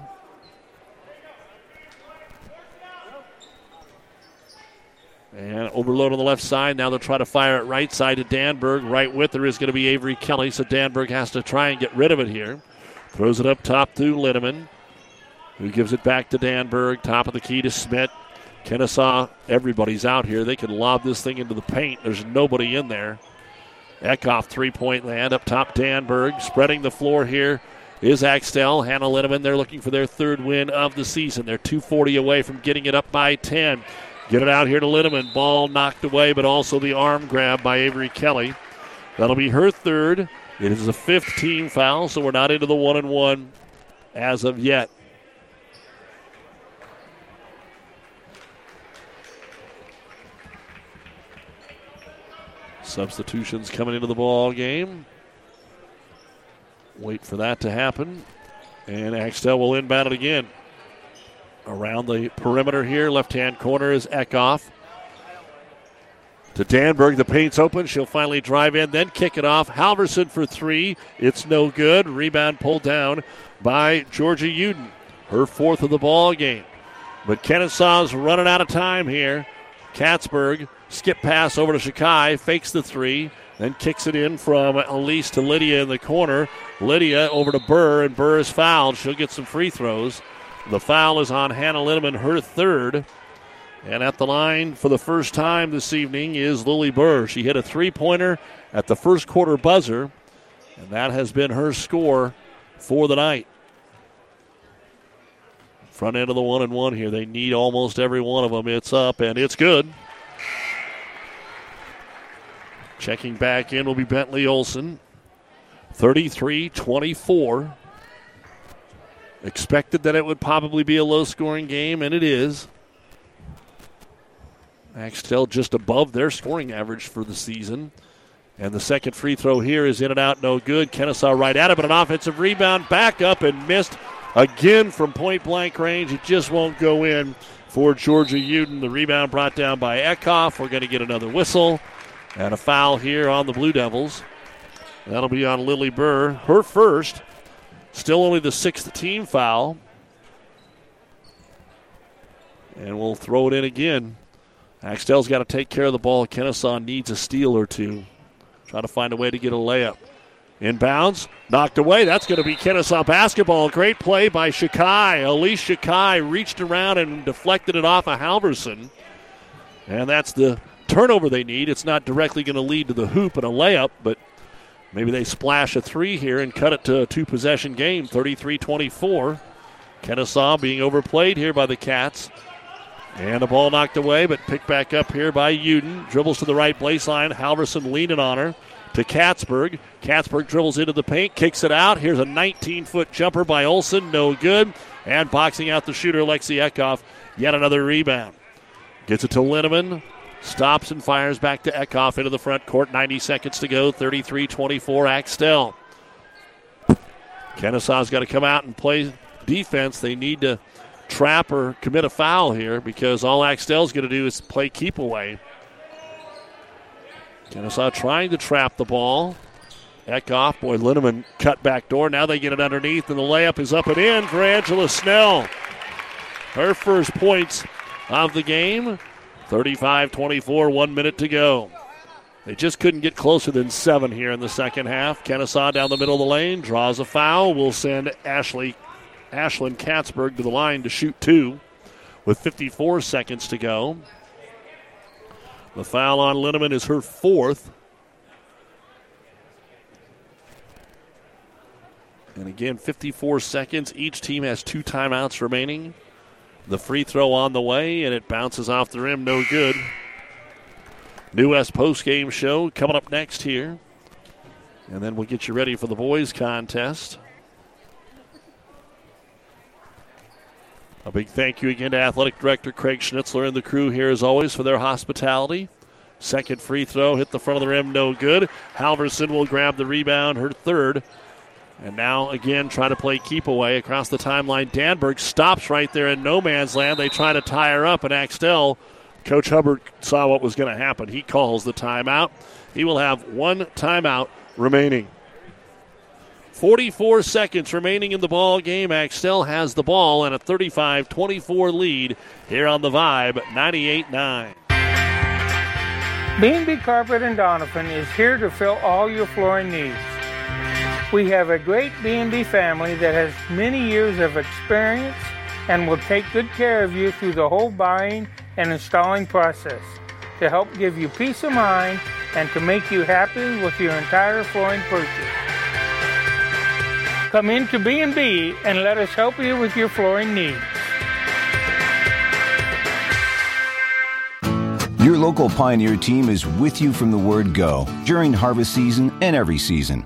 And overload on the left side. Now they'll try to fire it right side to Danberg. Right with her is going to be Avery Kelly, so Danberg has to try and get rid of it here. Throws it up top to Linneman, who gives it back to Danberg. Top of the key to Smith. Kenesaw, everybody's out here. They can lob this thing into the paint. There's nobody in there. Eckhoff three point land up top. Danberg spreading the floor here is Axtell. Hannah Linneman, they're looking for their third win of the season. They're 240 away from getting it up by 10. Get it out here to Linneman. Ball knocked away, but also the arm grab by Avery Kelly. That'll be her third. It is a fifth team foul, so we're not into the one and one as of yet. Substitutions coming into the ball game. Wait for that to happen. And Axtell will inbound it again around the perimeter here. Left hand corner is Eckhoff. To Danberg, the paint's open. She'll finally drive in, then kick it off. Halverson for three. It's no good. Rebound pulled down by Georgia Uden. Her fourth of the ball game. But Kenesaw's running out of time here. Katzberg, skip pass over to Shakai, fakes the three, then kicks it in from Elise to Lydia in the corner. Lydia over to Burr, and Burr is fouled. She'll get some free throws. The foul is on Hannah Linneman, her third. And at the line for the first time this evening is Lily Burr. She hit a three pointer at the first quarter buzzer, and that has been her score for the night. Front end of the one and one here. They need almost every one of them. It's up and it's good. Checking back in will be Bentley Olson. 33 24. Expected that it would probably be a low scoring game, and it is. Axtell just above their scoring average for the season. And the second free throw here is in and out, no good. Kenesaw right at it, but an offensive rebound back up and missed again from point blank range. It just won't go in for Georgia Uden. The rebound brought down by Eckhoff. We're going to get another whistle and a foul here on the Blue Devils. That'll be on Lily Burr, her first. Still only the sixth team foul. And we'll throw it in again. Axtell's got to take care of the ball. Kenesaw needs a steal or two. Try to find a way to get a layup. Inbounds, knocked away. That's going to be Kenesaw basketball. Great play by Shakai. Elise Shakai reached around and deflected it off of Halverson. And that's the turnover they need. It's not directly going to lead to the hoop and a layup, but maybe they splash a three here and cut it to a two possession game, 33 24. Kenesaw being overplayed here by the Cats. And the ball knocked away, but picked back up here by Uden. Dribbles to the right baseline. Halverson leaning on her to Katzberg. Katzberg dribbles into the paint, kicks it out. Here's a 19 foot jumper by Olson, no good. And boxing out the shooter, Lexi Eckhoff. Yet another rebound. Gets it to Linneman. Stops and fires back to Eckhoff into the front court. 90 seconds to go. 33 24 Axtell. Kenesaw's got to come out and play defense. They need to trap or commit a foul here because all Axtell's going to do is play keep away. Kenesaw trying to trap the ball. Eckhoff, boy, Linneman cut back door. Now they get it underneath, and the layup is up and in for Angela Snell. Her first points of the game. 35 24, one minute to go. They just couldn't get closer than seven here in the second half. Kenesaw down the middle of the lane, draws a foul. We'll send Ashley Ashlyn Katzberg to the line to shoot two with 54 seconds to go. The foul on Linneman is her fourth. And again, 54 seconds. Each team has two timeouts remaining. The free throw on the way, and it bounces off the rim. No good. New West post game show coming up next here. And then we'll get you ready for the boys' contest. A big thank you again to Athletic Director Craig Schnitzler and the crew here, as always, for their hospitality. Second free throw hit the front of the rim, no good. Halverson will grab the rebound, her third. And now again try to play keep away across the timeline. Danberg stops right there in no man's land. They try to tie her up, and Axtell, Coach Hubbard saw what was going to happen. He calls the timeout. He will have one timeout remaining. 44 seconds remaining in the ball game. Axtell has the ball and a 35 24 lead here on the Vibe 98 9. B&B Carpet and Doniphan is here to fill all your flooring needs. We have a great B&B family that has many years of experience and will take good care of you through the whole buying and installing process to help give you peace of mind and to make you happy with your entire flooring purchase. Come into B&B and let us help you with your flooring needs. Your local Pioneer team is with you from the word go during harvest season and every season.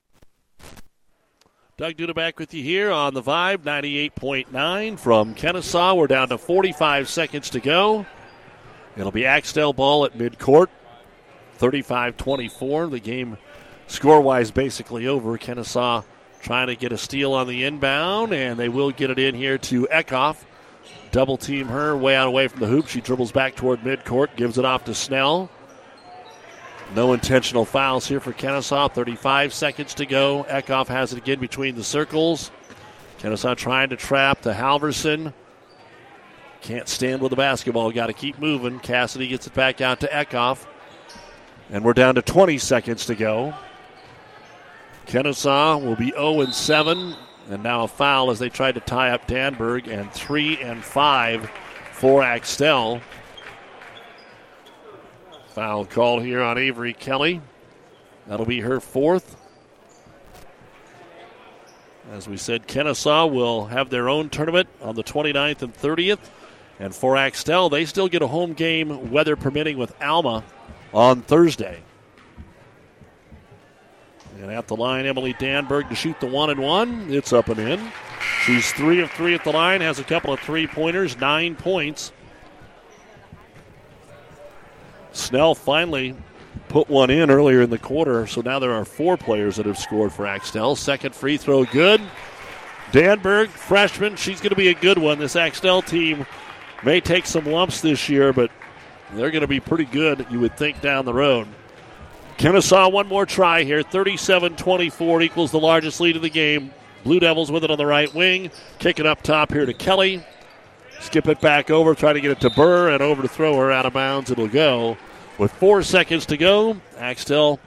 Doug Duda back with you here on the Vibe 98.9 from Kenesaw. We're down to 45 seconds to go. It'll be Axtell ball at midcourt. 35 24. The game score wise basically over. Kenesaw trying to get a steal on the inbound, and they will get it in here to Eckhoff. Double team her way out away from the hoop. She dribbles back toward midcourt, gives it off to Snell. No intentional fouls here for Kenesaw. 35 seconds to go. Eckhoff has it again between the circles. Kenesaw trying to trap the Halverson. Can't stand with the basketball. Got to keep moving. Cassidy gets it back out to Eckhoff. And we're down to 20 seconds to go. Kenesaw will be 0 and 7. And now a foul as they tried to tie up Danberg. And 3 and 5 for Axtell. Foul called here on Avery Kelly. That'll be her fourth. As we said, Kenesaw will have their own tournament on the 29th and 30th. And for Axtell, they still get a home game, weather permitting, with Alma on Thursday. And at the line, Emily Danberg to shoot the one and one. It's up and in. She's three of three at the line, has a couple of three pointers, nine points. Snell finally put one in earlier in the quarter, so now there are four players that have scored for Axtell. Second free throw, good. Danberg, freshman, she's going to be a good one. This Axtell team may take some lumps this year, but they're going to be pretty good, you would think, down the road. Kenesaw, one more try here. 37 24 equals the largest lead of the game. Blue Devils with it on the right wing. Kick it up top here to Kelly. Skip it back over, try to get it to Burr, and over to throw her out of bounds. It'll go. With four seconds to go, Axtell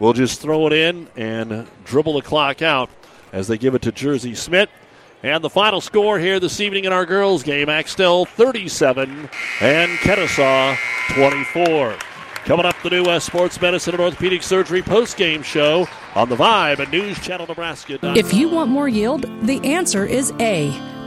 will just throw it in and dribble the clock out as they give it to Jersey Smith. And the final score here this evening in our girls' game Axtell 37 and Kenesaw 24. Coming up, the new West Sports Medicine and Orthopedic Surgery post-game show on the Vibe and News Channel Nebraska. If you want more yield, the answer is A.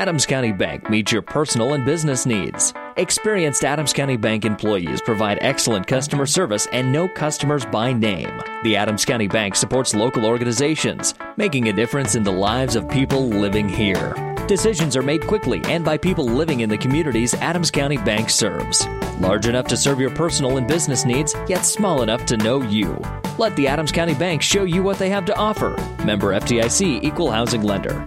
Adams County Bank meets your personal and business needs. Experienced Adams County Bank employees provide excellent customer service and know customers by name. The Adams County Bank supports local organizations, making a difference in the lives of people living here. Decisions are made quickly and by people living in the communities Adams County Bank serves. Large enough to serve your personal and business needs, yet small enough to know you. Let the Adams County Bank show you what they have to offer. Member FDIC Equal Housing Lender.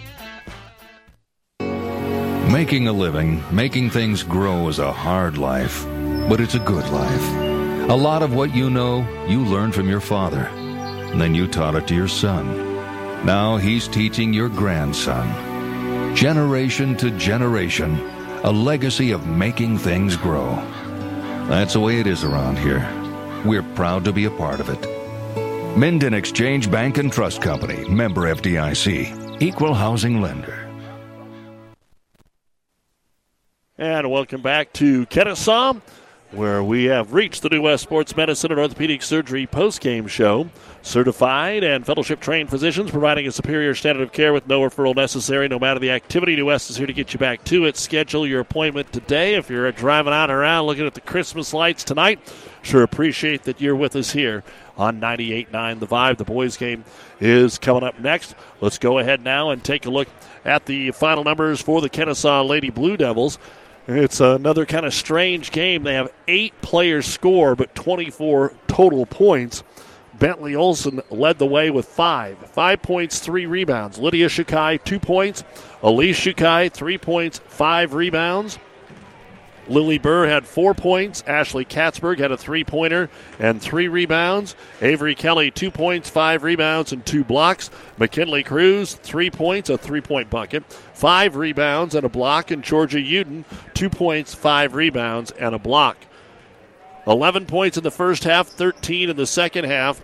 Making a living, making things grow is a hard life, but it's a good life. A lot of what you know, you learned from your father. And then you taught it to your son. Now he's teaching your grandson. Generation to generation, a legacy of making things grow. That's the way it is around here. We're proud to be a part of it. Minden Exchange Bank and Trust Company, member FDIC, equal housing lender. And welcome back to Kenesaw, where we have reached the New West Sports Medicine and Orthopedic Surgery post-game show. Certified and fellowship trained physicians providing a superior standard of care with no referral necessary, no matter the activity. New West is here to get you back to it. Schedule your appointment today. If you're driving out and around looking at the Christmas lights tonight, sure appreciate that you're with us here on 98.9 The Vibe. The boys' game is coming up next. Let's go ahead now and take a look at the final numbers for the Kenesaw Lady Blue Devils. It's another kind of strange game. They have eight players score, but 24 total points. Bentley Olson led the way with five. Five points, three rebounds. Lydia Shikai, two points. Elise Shikai, three points, five rebounds. Lily Burr had four points. Ashley Katzberg had a three pointer and three rebounds. Avery Kelly, two points, five rebounds, and two blocks. McKinley Cruz, three points, a three point bucket, five rebounds, and a block. And Georgia Uden, two points, five rebounds, and a block. 11 points in the first half, 13 in the second half.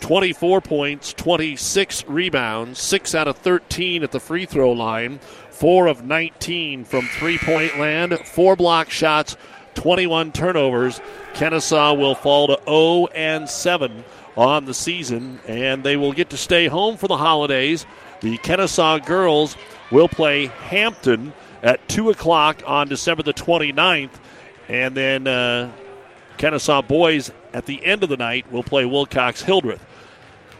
24 points, 26 rebounds, 6 out of 13 at the free throw line, 4 of 19 from three point land, 4 block shots, 21 turnovers. Kenesaw will fall to 0 and 7 on the season, and they will get to stay home for the holidays. The Kenesaw girls will play Hampton at 2 o'clock on December the 29th, and then uh, Kenesaw boys at the end of the night will play Wilcox Hildreth.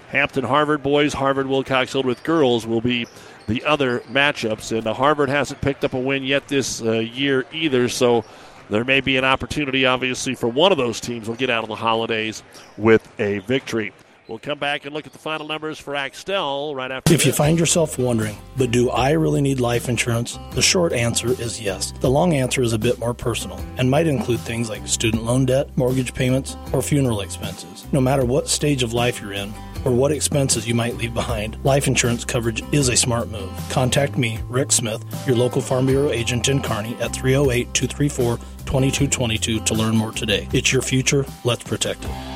Hampton Harvard boys, Harvard Wilcox Hildreth girls will be the other matchups. And uh, Harvard hasn't picked up a win yet this uh, year either, so there may be an opportunity, obviously, for one of those teams will get out of the holidays with a victory. We'll come back and look at the final numbers for Axtell right after. If this. you find yourself wondering, but do I really need life insurance? The short answer is yes. The long answer is a bit more personal and might include things like student loan debt, mortgage payments, or funeral expenses. No matter what stage of life you're in, or what expenses you might leave behind, life insurance coverage is a smart move. Contact me, Rick Smith, your local Farm Bureau agent in Kearney at 308 234 2222 to learn more today. It's your future. Let's protect it.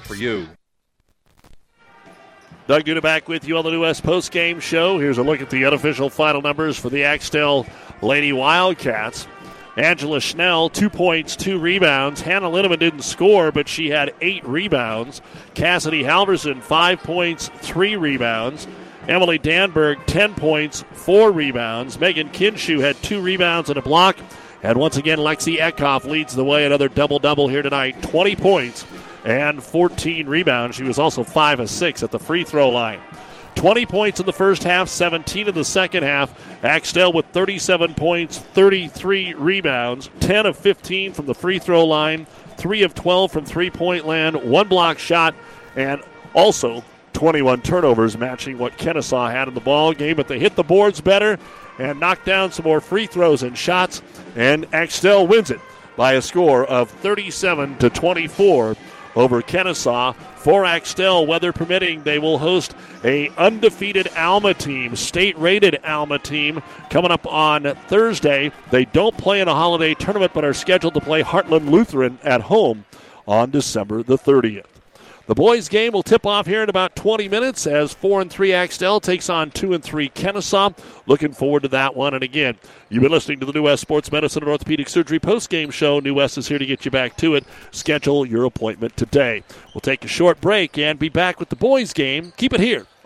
for you. Doug Duda back with you on the New West Post Game Show. Here's a look at the unofficial final numbers for the Axtell Lady Wildcats. Angela Schnell, two points, two rebounds. Hannah Linneman didn't score, but she had eight rebounds. Cassidy Halverson, five points, three rebounds. Emily Danberg, 10 points, four rebounds. Megan Kinshu had two rebounds and a block. And once again, Lexi Eckhoff leads the way. Another double double here tonight 20 points and 14 rebounds. She was also 5 of 6 at the free throw line. 20 points in the first half, 17 in the second half. Axtell with 37 points, 33 rebounds, 10 of 15 from the free throw line, 3 of 12 from three point land, one block shot, and also 21 turnovers, matching what Kenesaw had in the ball game. But they hit the boards better and knocked down some more free throws and shots, and Axtell wins it by a score of 37 to 24 over Kenesaw. For Axtell, weather permitting, they will host a undefeated Alma team, state-rated Alma team, coming up on Thursday. They don't play in a holiday tournament, but are scheduled to play Heartland Lutheran at home on December the 30th. The boys' game will tip off here in about 20 minutes as 4 and 3 Axtell takes on 2 and 3 Kenesaw. Looking forward to that one. And again, you've been listening to the New West Sports Medicine and Orthopedic Surgery post-game show. New West is here to get you back to it. Schedule your appointment today. We'll take a short break and be back with the boys' game. Keep it here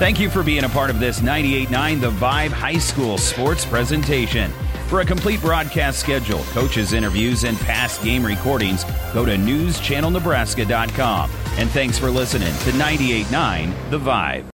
Thank you for being a part of this 98.9 The Vibe High School sports presentation. For a complete broadcast schedule, coaches' interviews, and past game recordings, go to newschannelnebraska.com. And thanks for listening to 98.9 The Vibe.